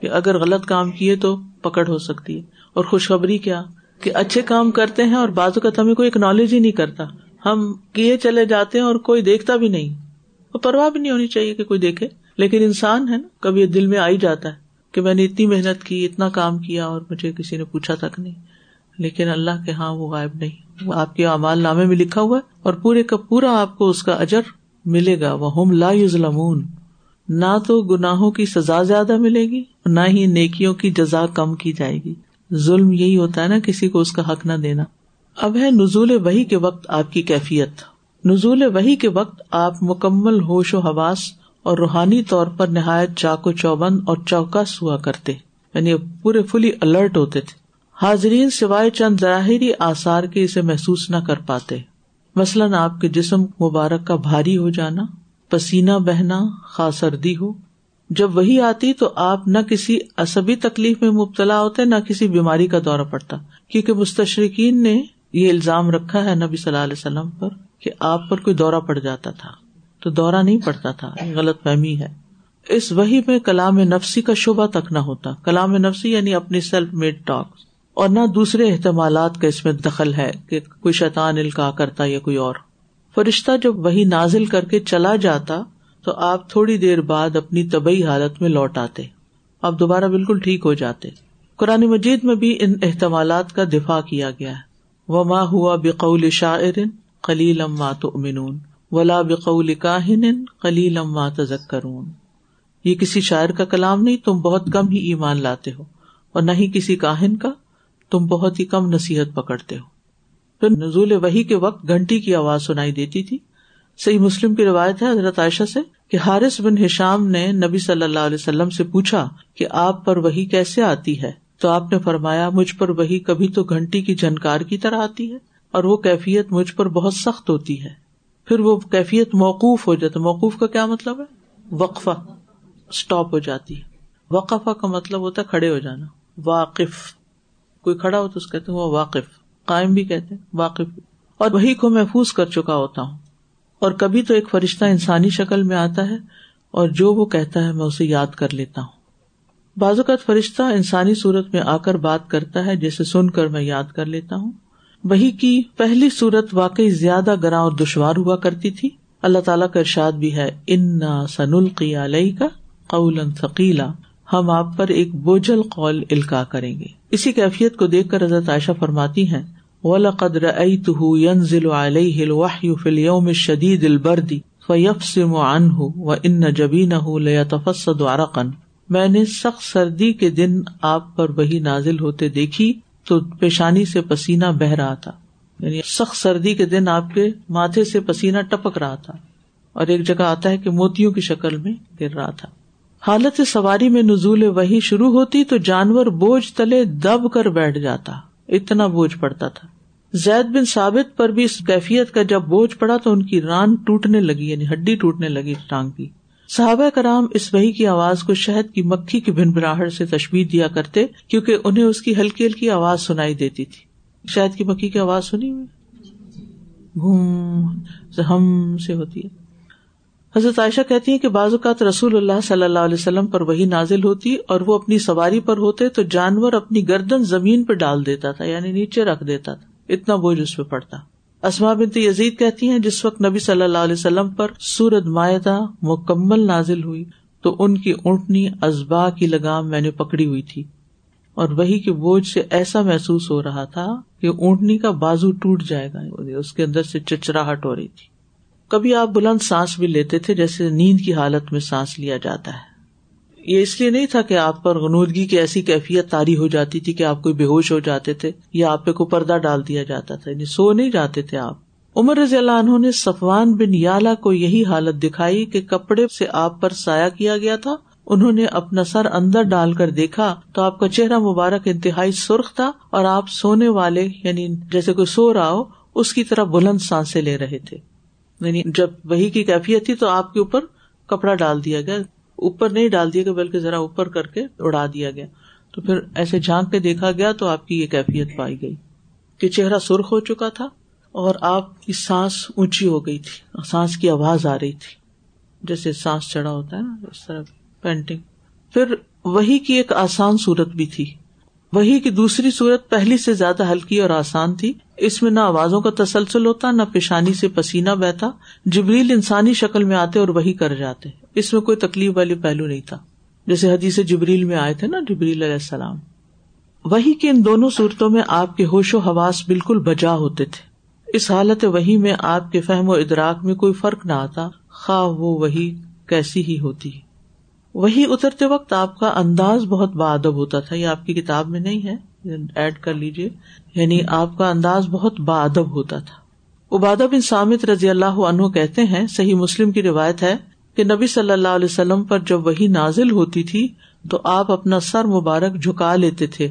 کہ اگر غلط کام کیے تو پکڑ ہو سکتی ہے۔ اور خوشخبری کیا؟ کہ اچھے کام کرتے ہیں اور بازو کا ہمیں کوئی اکنالج ہی نہیں کرتا۔ ہم کیے چلے جاتے ہیں اور کوئی دیکھتا بھی نہیں۔ پرواہ بھی نہیں ہونی چاہیے کہ کوئی دیکھے۔ لیکن انسان ہے نا، کبھی دل میں آئی جاتا ہے کہ میں نے اتنی محنت کی، اتنا کام کیا اور مجھے کسی نے پوچھا تک نہیں۔ لیکن اللہ کے ہاں وہ غائب نہیں۔ آپ کے امال نامے میں لکھا ہوا ہے اور پورے کا پورا آپ کو اس کا اجر ملے گا۔ وہ ہوم لا یوزلمون نہ تو گناہوں کی سزا زیادہ ملے گی نہ ہی نیکیوں کی جزا کم کی جائے گی۔ ظلم یہی ہوتا ہے نا، کسی کو اس کا حق نہ دینا۔ اب ہے نزول وہی کے وقت آپ کی کیفیت۔ نزول وہی کے وقت آپ مکمل ہوش و حواس اور روحانی طور پر نہایت چاقو چوبند اور چوکس ہوا کرتے۔ یعنی پورے فلی الرٹ ہوتے تھے۔ حاضرین سوائے چند ظاہری آثار کے اسے محسوس نہ کر پاتے۔ مثلاً آپ کے جسم مبارک کا بھاری ہو جانا، پسینہ بہنا، خاص سردی ہو۔ جب وہی آتی تو آپ نہ کسی عصبی تکلیف میں مبتلا ہوتے، نہ کسی بیماری کا دورہ پڑتا۔ کیونکہ مستشرقین نے یہ الزام رکھا ہے نبی صلی اللہ علیہ وسلم پر کہ آپ پر کوئی دورہ پڑ جاتا تھا۔ تو دورہ نہیں پڑتا تھا غلط فہمی ہے۔ اس وہی میں کلام نفسی کا شبہ تک نہ ہوتا۔ کلام نفسی یعنی اپنی سیلف میڈ ٹاک اور نہ دوسرے احتمالات کا اس میں دخل ہے کہ کوئی شیطان الکا کرتا یا کوئی اور۔ فرشتہ جب وہی نازل کر کے چلا جاتا تو آپ تھوڑی دیر بعد اپنی طبی حالت میں لوٹ آتے۔ آپ دوبارہ بالکل ٹھیک ہو جاتے۔ قرآن مجید میں بھی ان احتمالات کا دفاع کیا گیا ہے۔ وہ ماں ہوا بقول شاعر کلیل اما تو امنون ولا بقول کاہن کلیل اما تذکرون یہ کسی شاعر کا کلام نہیں، تم بہت کم ہی ایمان لاتے ہو اور نہ ہی کسی کاہن کا۔ تم بہت ہی کم نصیحت پکڑتے ہو۔ پھر نزول وہی کے وقت گھنٹی کی آواز سنائی دیتی تھی۔ صحیح مسلم کی روایت ہے حضرت عائشہ سے کہ حارث بن ہشام نے نبی صلی اللہ علیہ وسلم سے پوچھا کہ آپ پر وہی کیسے آتی ہے؟ تو آپ نے فرمایا، مجھ پر وہی کبھی تو گھنٹی کی جھنکار کی طرح آتی ہے اور وہ کیفیت مجھ پر بہت سخت ہوتی ہے۔ پھر وہ کیفیت موقوف ہو جاتا موقوف کا کیا مطلب ہے؟ وقفہ اسٹاپ ہو جاتی ہے۔ وقفہ کا مطلب ہوتا ہے کھڑے ہو جانا۔ واقف۔ کوئی کھڑا ہو تو اس کہتے ہیں، وہ واقف۔ قائم بھی کہتے ہیں، واقف۔ اور وہی کو محفوظ کر چکا ہوتا ہوں۔ اور کبھی تو ایک فرشتہ انسانی شکل میں آتا ہے، اور جو وہ کہتا ہے میں اسے یاد کر لیتا ہوں۔ بعض اوقات فرشتہ انسانی صورت میں آ کر بات کرتا ہے جسے سن کر میں یاد کر لیتا ہوں۔ وہی کی پہلی صورت واقعی زیادہ گراں اور دشوار ہوا کرتی تھی۔ اللہ تعالیٰ کا ارشاد بھی ہے ان سن القی علیہ کا قول ثقیلا ہم آپ پر ایک بوجھل قول الکا کریں گے۔ اسی کیفیت کو دیکھ کر حضرت عائشہ فرماتی ہیں، وَلَقَدْ رَأَيْتُهُ يَنزِلُ عَلَيْهِ الْوَحْيُ فِي الْيَوْمِ الشَّدِيدِ الْبَرْدِ فَيَفْسِمُ عَنْهُ وَإِنَّ جَبِينَهُ لَيَتَفَسَّدُ عَرَقًا۔ میں نے سخت سردی کے دن آپ پر وہی نازل ہوتے دیکھی تو پیشانی سے پسینہ بہ رہا تھا۔ یعنی سخت سردی کے دن آپ کے ماتھے سے پسینہ ٹپک رہا تھا اور ایک جگہ آتا ہے کہ موتیوں کی شکل میں گر رہا تھا۔ حالت سواری میں نزول وہی شروع ہوتی تو جانور بوجھ تلے دب کر بیٹھ جاتا، اتنا بوجھ پڑتا تھا۔ زید بن ثابت پر بھی اس کیفیت کا جب بوجھ پڑا تو ان کی ران ٹوٹنے لگی یعنی ہڈی ٹوٹنے لگی ٹانگ کی۔ صحابہ کرام اس وہی کی آواز کو شہد کی مکھی کی بھن بھراہٹ سے تشبیح دیا کرتے کیونکہ انہیں اس کی ہلکی ہلکی آواز سنائی دیتی تھی۔ شہد کی مکھی کی آواز سنی ہوئی؟ گھوم ہم سے ہوتی ہے۔ حضرت عائشہ کہتی ہیں کہ بعض اوقات رسول اللہ صلی اللہ علیہ وسلم پر وہی نازل ہوتی اور وہ اپنی سواری پر ہوتے تو جانور اپنی گردن زمین پہ ڈال دیتا تھا یعنی نیچے رکھ دیتا تھا۔ اتنا بوجھ اس پہ پڑتا۔ اسما بنت یزید کہتی ہیں، جس وقت نبی صلی اللہ علیہ وسلم پر سورت معاہدہ مکمل نازل ہوئی تو ان کی اونٹنی ازبا کی لگام میں نے پکڑی ہوئی تھی۔ اور وہی کے بوجھ سے ایسا محسوس ہو رہا تھا کہ اونٹنی کا بازو ٹوٹ جائے گا، اس کے اندر سے چچراہٹ ہو رہی تھی۔ کبھی آپ بلند سانس بھی لیتے تھے جیسے نیند کی حالت میں سانس لیا جاتا ہے۔ یہ اس لیے نہیں تھا کہ آپ پر غنودگی کی ایسی کیفیت تاری ہو جاتی تھی کہ آپ کوئی بے ہوش ہو جاتے تھے یا آپ پہ کو پردہ ڈال دیا جاتا تھا۔ یعنی سو نہیں جاتے تھے آپ۔ عمر رضی اللہ عنہ نے سفوان بن یالا کو یہی حالت دکھائی کہ کپڑے سے آپ پر سایہ کیا گیا تھا۔ انہوں نے اپنا سر اندر ڈال کر دیکھا تو آپ کا چہرہ مبارک انتہائی سرخ تھا اور آپ سونے والے یعنی جیسے کوئی سو رہا ہو، اس کی طرح بلند سانسے لے رہے تھے۔ یعنی جب وہی کی کیفیت تھی تو آپ کے اوپر کپڑا ڈال دیا گیا۔ اوپر نہیں ڈال دیا گیا، بلکہ ذرا اوپر کر کے اڑا دیا گیا۔ تو پھر ایسے جھانک کے دیکھا گیا تو آپ کی یہ کیفیت پائی گئی کہ چہرہ سرخ ہو چکا تھا اور آپ کی سانس اونچی ہو گئی تھی، سانس کی آواز آ رہی تھی۔ جیسے سانس چڑھا ہوتا ہے نا، اس طرح پینٹنگ۔ پھر وہی کی ایک آسان صورت بھی تھی۔ وہی کی دوسری صورت پہلی سے زیادہ ہلکی اور آسان تھی۔ اس میں نہ آوازوں کا تسلسل ہوتا، نہ پیشانی سے پسینہ بہتا۔ جبریل انسانی شکل میں آتے اور وہی کر جاتے۔ اس میں کوئی تکلیف والی پہلو نہیں تھا۔ جیسے حدیث جبریل میں آئے تھے نا، جبریل علیہ السلام۔ وہی کے ان دونوں صورتوں میں آپ کے ہوش و حواس بالکل بجا ہوتے تھے۔ اس حالت وہی میں آپ کے فہم و ادراک میں کوئی فرق نہ آتا، خواہ وہ وہی کیسی ہی ہوتی۔ ہے وہی اترتے وقت آپ کا انداز بہت بادب ہوتا تھا، یہ آپ کی کتاب میں نہیں ہے ایڈ کر لیجیے یعنی آپ کا انداز بہت بادب ہوتا تھا۔ عبادہ بن سامد رضی اللہ عنہ کہتے ہیں، صحیح مسلم کی روایت ہے کہ نبی صلی اللہ علیہ وسلم پر جب وہی نازل ہوتی تھی، تو آپ اپنا سر مبارک جھکا لیتے تھے۔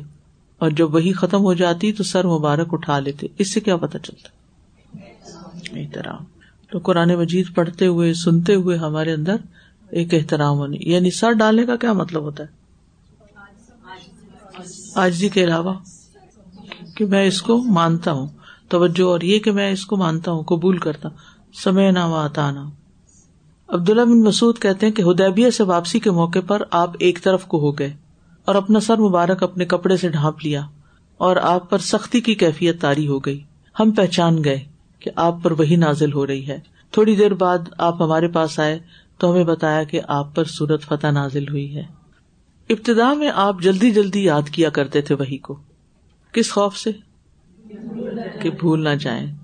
اور جب وہی ختم ہو جاتی، تو سر مبارک اٹھا لیتے۔ اس سے کیا پتا چلتا؟ احترام۔ تو قرآن مجید پڑھتے ہوئے، سنتے ہوئے ہمارے اندر ایک احترام ہونی یعنی سر ڈالنے کا کیا مطلب ہوتا ہے؟ آجزی کے علاوہ کہ میں اس کو مانتا ہوں۔ توجہ، اور یہ کہ میں اس کو مانتا ہوں، قبول کرتا ہوں۔ سمے نہ و آتانا۔ عبداللہ بن مسعود کہتے ہیں کہ ہدیبیہ سے واپسی کے موقع پر آپ ایک طرف کو ہو گئے اور اپنا سر مبارک اپنے کپڑے سے ڈھانپ لیا اور آپ پر سختی کی کیفیت تاری ہو گئی۔ ہم پہچان گئے کہ آپ پر وہی نازل ہو رہی ہے۔ تھوڑی دیر بعد آپ ہمارے پاس آئے تو ہمیں بتایا کہ آپ پر سورت فتح نازل ہوئی ہے۔ ابتدا میں آپ جلدی جلدی یاد کیا کرتے تھے وہی کو۔ کس خوف سے؟ کہ بھول نہ جائیں۔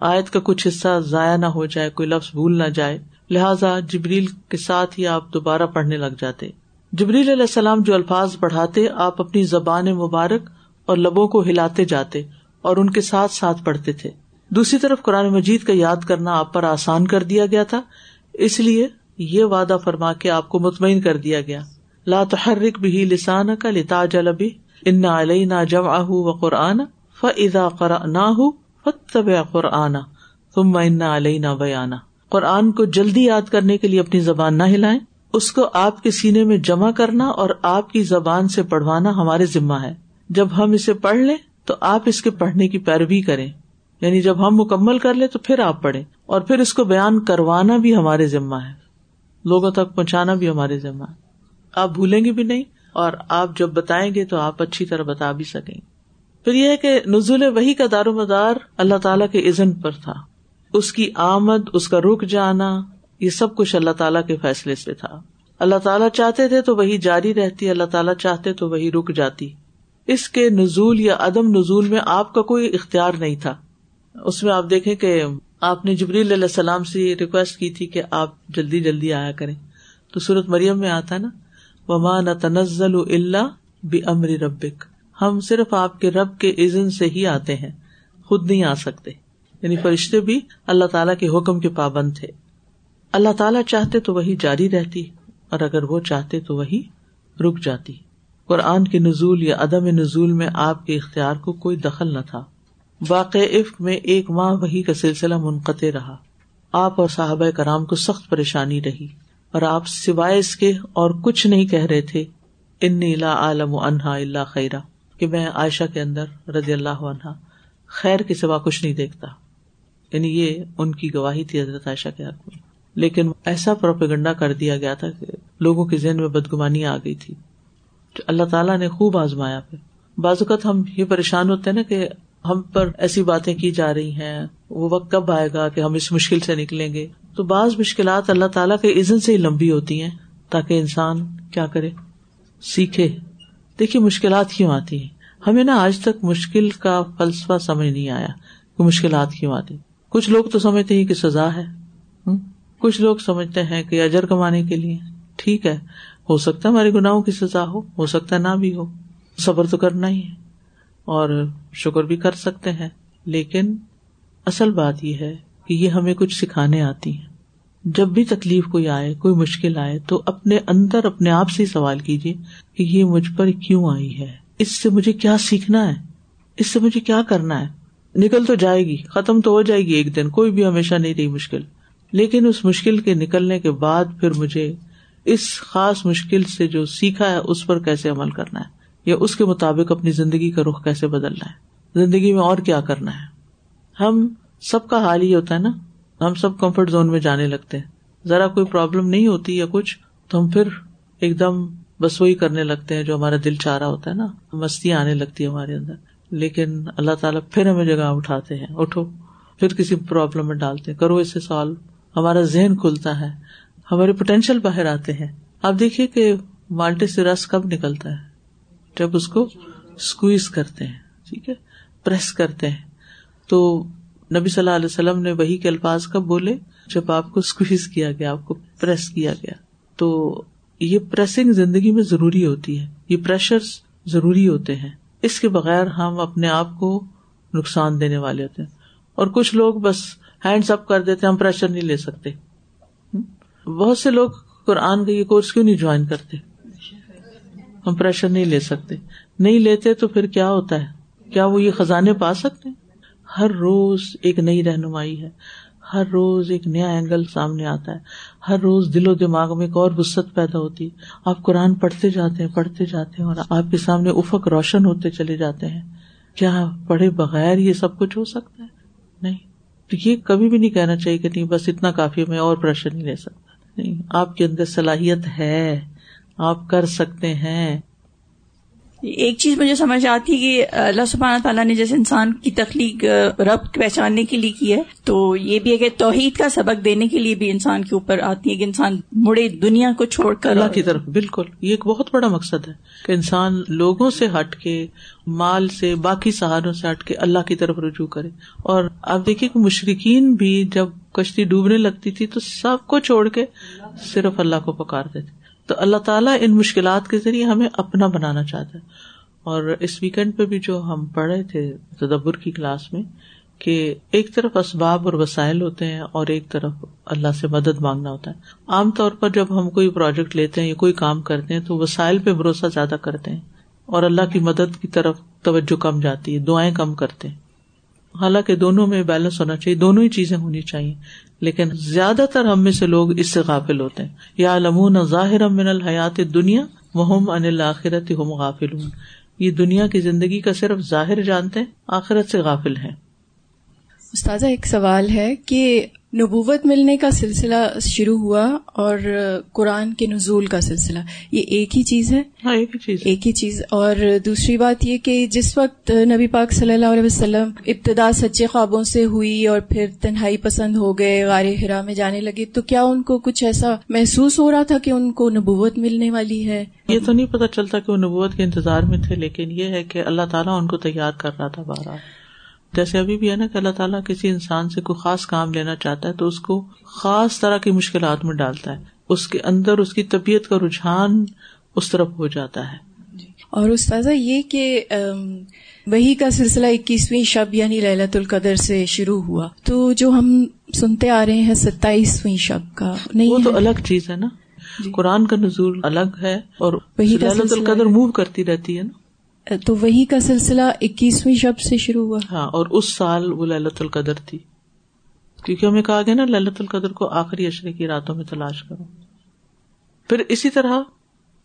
آیت کا کچھ حصہ ضائع نہ ہو جائے، کوئی لفظ بھول نہ جائے۔ لہٰذا جبریل کے ساتھ ہی آپ دوبارہ پڑھنے لگ جاتے۔ جبریل علیہ السلام جو الفاظ پڑھاتے، آپ اپنی زبان مبارک اور لبوں کو ہلاتے جاتے اور ان کے ساتھ ساتھ پڑھتے تھے۔ دوسری طرف قرآن مجید کا یاد کرنا آپ پر آسان کر دیا گیا تھا۔ اس لیے یہ وعدہ فرما کے آپ کو مطمئن کر دیا گیا۔ لا تحرک بھی لسان کا لتا جلبی ان علیہ نہ جب آہ و قرآن فضا قرآن فتب قرآن تم ان علیہ نہ بیانا قرآن کو جلدی یاد کرنے کے لیے اپنی زبان نہ ہلائیں۔ اس کو آپ کے سینے میں جمع کرنا اور آپ کی زبان سے پڑھوانا ہمارے ذمہ ہے۔ جب ہم اسے پڑھ لیں تو آپ اس کے پڑھنے کی پیروی کریں۔ یعنی جب ہم مکمل کر لیں تو پھر آپ پڑھیں اور پھر اس کو بیان کروانا بھی ہمارے ذمہ ہے۔ لوگوں تک پہنچانا بھی ہمارے ذمہ آپ بھولیں گے بھی نہیں اور آپ جب بتائیں گے تو آپ اچھی طرح بتا بھی سکیں گے۔ پھر یہ ہے کہ نزول وہی کا دار و مدار اللہ تعالیٰ کے عزن پر تھا۔ اس کی آمد، اس کا رک جانا، یہ سب کچھ اللہ تعالیٰ کے فیصلے سے تھا۔ اللہ تعالیٰ چاہتے تھے تو وہی جاری رہتی، اللہ تعالیٰ چاہتے تو وہی رک جاتی۔ اس کے نزول یا عدم نزول میں آپ کا کوئی اختیار نہیں تھا۔ اس میں آپ دیکھیں کہ آپ نے جبریل علیہ السلام سے ریکویسٹ کی تھی کہ آپ جلدی جلدی آیا کریں۔ تو سورت مریم میں آتا نا ومان تنزل اللہ بھی امر ربک ہم صرف آپ کے رب کے عزن سے ہی آتے ہیں، خود نہیں آ سکتے۔ یعنی فرشتے بھی اللہ تعالیٰ کے حکم کے پابند تھے۔ اللہ تعالیٰ چاہتے تو وہی جاری رہتی، اور اگر وہ چاہتے تو وہی رک جاتی۔ قرآن کے نزول یا عدم نزول میں آپ کے اختیار کو کوئی دخل نہ تھا۔ واقع عفق میں ایک ماہ وہی کا سلسلہ منقطع رہا۔ آپ اور صحابۂ کرام کو سخت پریشانی رہی اور آپ سوائے اس کے اور کچھ نہیں کہہ رہے تھے ان نیلا عالم انہا اللہ خیرہ کہ میں عائشہ کے اندر رضی اللہ عنہا خیر کے سوا کچھ نہیں دیکھتا۔ یعنی یہ ان کی گواہی تھی حضرت عائشہ کے حق میں۔ لیکن ایسا پروپیگنڈا کر دیا گیا تھا کہ لوگوں کے ذہن میں بدگمانی آ گئی تھی۔ اللہ تعالیٰ نے خوب آزمایا پھر۔ بعض اوقات ہم یہ پریشان ہوتے ہیں نا کہ ہم پر ایسی باتیں کی جا رہی ہیں، وہ وقت کب آئے گا کہ ہم اس مشکل سے نکلیں گے؟ تو بعض مشکلات اللہ تعالیٰ کے عزن سے ہی لمبی ہوتی ہیں تاکہ انسان کیا کرے؟ سیکھے۔ دیکھیے مشکلات کیوں آتی ہیں؟ ہمیں نا آج تک مشکل کا فلسفہ سمجھ نہیں آیا کہ مشکلات کیوں آتی کچھ لوگ تو سمجھتے ہیں کہ سزا ہے کچھ لوگ سمجھتے ہیں کہ اجر کمانے کے لیے۔ ٹھیک ہے، ہو سکتا ہے ہمارے گناہوں کی سزا ہو ہو سکتا ہے نہ بھی ہو۔ صبر تو کرنا ہی ہے۔ اور شکر بھی کر سکتے ہیں۔ لیکن اصل بات یہ ہے کہ یہ ہمیں کچھ سکھانے آتی ہیں۔ جب بھی تکلیف کوئی آئے، کوئی مشکل آئے، تو اپنے اندر، اپنے آپ سے سوال کیجیے کہ یہ مجھ پر کیوں آئی ہے؟ اس سے مجھے کیا سیکھنا ہے؟ اس سے مجھے کیا کرنا ہے؟ نکل تو جائے گی، ختم تو ہو جائے گی ایک دن، کوئی بھی ہمیشہ نہیں رہی مشکل۔ لیکن اس مشکل کے نکلنے کے بعد پھر مجھے اس خاص مشکل سے جو سیکھا ہے، اس پر کیسے عمل کرنا ہے؟ یا اس کے مطابق اپنی زندگی کا رخ کیسے بدلنا ہے؟ زندگی میں اور کیا کرنا ہے؟ ہم سب کا حال ہی ہوتا ہے نا، ہم سب کمفرٹ زون میں جانے لگتے ہیں۔ ذرا کوئی پرابلم نہیں ہوتی یا کچھ، تو ہم پھر ایک دم بس وہی کرنے لگتے ہیں جو ہمارا دل چاہ رہا ہوتا ہے نا۔ مستی آنے لگتی ہے ہمارے اندر۔ لیکن اللہ تعالیٰ پھر ہمیں جگہ اٹھاتے ہیں۔ اٹھو، پھر کسی پرابلم میں ڈالتے ہیں۔ کرو اسے سالو ہمارا ذہن کھلتا ہے۔ ہمارے پوٹینشیل باہر آتے ہیں۔ آپ دیکھیے کہ مالٹے سے رس کب نکلتا ہے؟ جب اس کو اسکویز کرتے ہیں، ٹھیک ہے؟ پریس کرتے ہیں۔ تو نبی صلی اللہ علیہ وسلم نے وہی کے الفاظ کب بولے؟ جب آپ کو اسکویز کیا گیا، آپ کو پریس کیا گیا۔ تو یہ پریسنگ زندگی میں ضروری ہوتی ہے۔ یہ پریشر ضروری ہوتے ہیں۔ اس کے بغیر ہم اپنے آپ کو نقصان دینے والے ہوتے ہیں۔ اور کچھ لوگ بس ہینڈس اپ کر دیتے ہم پریشر نہیں لے سکتے۔ بہت سے لوگ قرآن کا یہ کورس کیوں نہیں جوائن کرتے؟ ہم پریشر نہیں لے سکتے۔ نہیں لیتے تو پھر کیا ہوتا ہے؟ کیا وہ یہ خزانے پا سکتے ہر روز ایک نئی رہنمائی ہے۔ ہر روز ایک نیا اینگل سامنے آتا ہے۔ ہر روز دل و دماغ میں ایک اور وسط پیدا ہوتی ہے۔ آپ قرآن پڑھتے جاتے ہیں، پڑھتے جاتے ہیں اور آپ کے سامنے افق روشن ہوتے چلے جاتے ہیں۔ کیا پڑھے بغیر یہ سب کچھ ہو سکتا ہے؟ نہیں۔ تو یہ کبھی بھی نہیں کہنا چاہیے کہ نہیں، بس اتنا کافی میں اور پریشر نہیں لے سکتا۔ نہیں، آپ کے اندر صلاحیت ہے۔ آپ کر سکتے ہیں۔ ایک چیز مجھے سمجھ آتی کہ اللہ سبحانہ تعالیٰ نے جیسے انسان کی تخلیق رب پہچاننے کے لیے کی ہے تو یہ بھی ہے کہ توحید کا سبق دینے کے لیے بھی انسان کے اوپر آتی ہے کہ انسان مڑے دنیا کو چھوڑ کر اللہ کی طرف بالکل۔ یہ ایک بہت بڑا مقصد ہے کہ انسان لوگوں سے ہٹ کے مال سے باقی سہاروں سے ہٹ کے اللہ کی طرف رجوع کرے۔ اور آپ دیکھیے کہ مشرقین بھی جب کشتی ڈوبنے لگتی تھی تو سب کو چھوڑ کے صرف اللہ کو پکارتے تھے تو اللہ تعالیٰ ان مشکلات کے ذریعے ہمیں اپنا بنانا چاہتا ہے۔ اور اس ویکینڈ پہ بھی جو ہم پڑھے تھے تدبر کی کلاس میں کہ ایک طرف اسباب اور وسائل ہوتے ہیں اور ایک طرف اللہ سے مدد مانگنا ہوتا ہے۔ عام طور پر جب ہم کوئی پروجیکٹ لیتے ہیں یا کوئی کام کرتے ہیں تو وسائل پہ بھروسہ زیادہ کرتے ہیں اور اللہ کی مدد کی طرف توجہ کم جاتی ہے، دعائیں کم کرتے ہیں۔ حالانکہ دونوں میں بیلنس ہونا چاہیے، دونوں ہی چیزیں ہونی چاہیے۔ لیکن زیادہ تر ہم میں سے لوگ اس سے غافل ہوتے ہیں۔ یا لمون ظاہر من الحیات دنیا محم ان الآخرت ہم غافل یہ دنیا کی زندگی کا صرف ظاہر جانتے ہیں، آخرت سے غافل ہیں۔ استاذہ، ایک سوال ہے کہ نبوت ملنے کا سلسلہ شروع ہوا اور قرآن کے نزول کا سلسلہ۔ یہ ایک ہی چیز ہے۔ ہاں ایک ہی چیز ایک ہی چیز۔ اور دوسری بات یہ کہ جس وقت نبی پاک صلی اللہ علیہ وسلم ابتدا سچے خوابوں سے ہوئی اور پھر تنہائی پسند ہو گئے غار ہرا میں جانے لگے تو کیا ان کو کچھ ایسا محسوس ہو رہا تھا کہ ان کو نبوت ملنے والی ہے؟ یہ تو نہیں پتا چلتا کہ وہ نبوت کے انتظار میں تھے لیکن یہ ہے کہ اللہ تعالیٰ ان کو تیار کر رہا تھا بارہ جیسے ابھی بھی ہے نا کہ اللہ تعالیٰ کسی انسان سے کوئی خاص کام لینا چاہتا ہے تو اس کو خاص طرح کی مشکلات میں ڈالتا ہے۔ اس کے اندر اس کی طبیعت کا رجحان اس طرف ہو جاتا ہے۔ اور استاذہ یہ کہ وہی کا سلسلہ اکیسویں شب یعنی للت القدر سے شروع ہوا۔ تو جو ہم سنتے آ رہے ہیں ستائیسویں شب کا نہیں وہ تو الگ چیز ہے نا۔ جی۔ قرآن کا نزول الگ ہے اور وہی للت القدر موو کرتی رہتی ہے نا۔ تو وہی کا سلسلہ اکیسویں شب سے شروع ہوا۔ ہاں اور اس سال وہ للت القدر تھی۔ کیونکہ ہمیں کہا گیا نا، للت القدر کو آخری اشرے کی راتوں میں تلاش کرو۔ پھر اسی طرح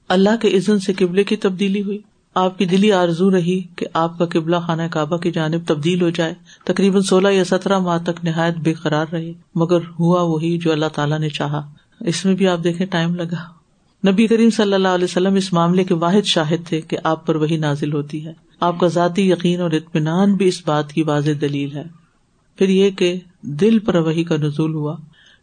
اللہ کے عزن سے قبلے کی تبدیلی ہوئی۔ آپ کی دلی آرزو رہی کہ آپ کا قبلہ خانہ کعبہ کی جانب تبدیل ہو جائے۔ تقریباً سولہ یا سترہ ماہ تک نہایت بے قرار رہے۔ مگر ہوا وہی جو اللہ تعالیٰ نے چاہا۔ اس میں بھی آپ دیکھیں، ٹائم لگا۔ نبی کریم صلی اللہ علیہ وسلم اس معاملے کے واحد شاہد تھے کہ آپ پر وہی نازل ہوتی ہے۔ آپ کا ذاتی یقین اور اطمینان بھی اس بات کی واضح دلیل ہے۔ پھر یہ کہ دل پر وہی کا نزول ہوا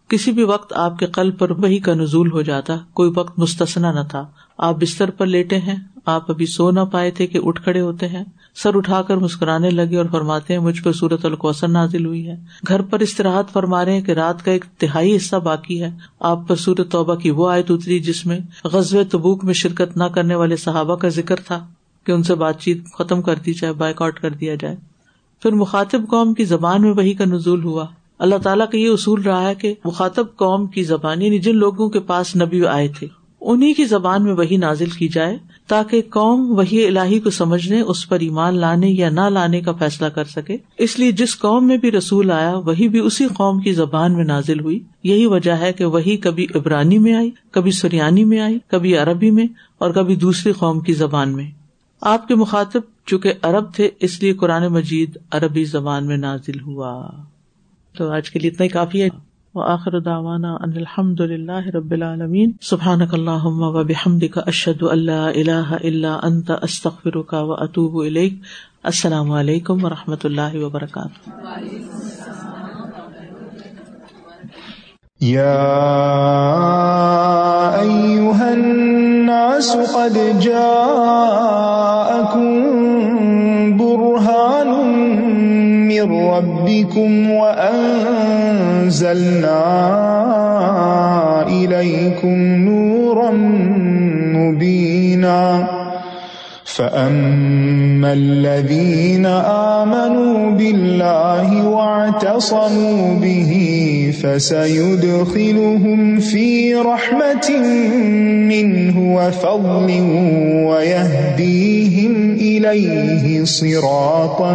کسی بھی وقت آپ کے قلب پر وہی کا نزول ہو جاتا، کوئی وقت مستثنا نہ تھا۔ آپ بستر پر لیٹے ہیں، آپ ابھی سو نہ پائے تھے کہ اٹھ کھڑے ہوتے ہیں۔ سر اٹھا کر مسکرانے لگے اور فرماتے ہیں، مجھ پہ سورت القوثر نازل ہوئی ہے۔ گھر پر استراحت فرما رہے ہیں کہ رات کا ایک تہائی حصہ باقی ہے۔ آپ پر سورت توبہ کی وہ آیت اتری جس میں غزب تبوک میں شرکت نہ کرنے والے صحابہ کا ذکر تھا کہ ان سے بات چیت ختم کر دی جائے بائک آؤٹ کر دیا جائے۔ پھر مخاطب قوم کی زبان میں وہی کا نزول ہوا۔ اللہ تعالیٰ کا یہ اصول رہا ہے کہ مخاطب قوم کی زبان یعنی جن لوگوں کے پاس نبی آئے تھے انہیں کی زبان میں وہی نازل کی جائے تاکہ قوم وہی الہی کو سمجھنے، اس پر ایمان لانے یا نہ لانے کا فیصلہ کر سکے۔ اس لیے جس قوم میں بھی رسول آیا وہی بھی اسی قوم کی زبان میں نازل ہوئی۔ یہی وجہ ہے کہ وہی کبھی عبرانی میں آئی، کبھی سریانی میں آئی، کبھی عربی میں اور کبھی دوسری قوم کی زبان میں۔ آپ کے مخاطب چونکہ عرب تھے، اس لیے قرآن مجید عربی زبان میں نازل ہوا۔ تو آج کے لیے اتنا ہی کافی ہے۔ وآخر دعوانا ان الحمد للہ رب العالمین۔ سبحانک اللہم و بحمدک اشہد ان لا الہ الا انت استغفرک و اتوب الیک۔ السلام علیکم و رحمۃ اللہ وبرکاتہ۔ يا أيها الناس قد جاءكم من ربكم وأنزلنا إليكم نورا مبينا فأما الذين آمنوا بالله واعتصموا به فسيدخلهم في رحمة منه وفضل ويهديهم إليه صراطا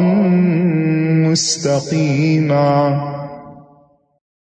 مستقيما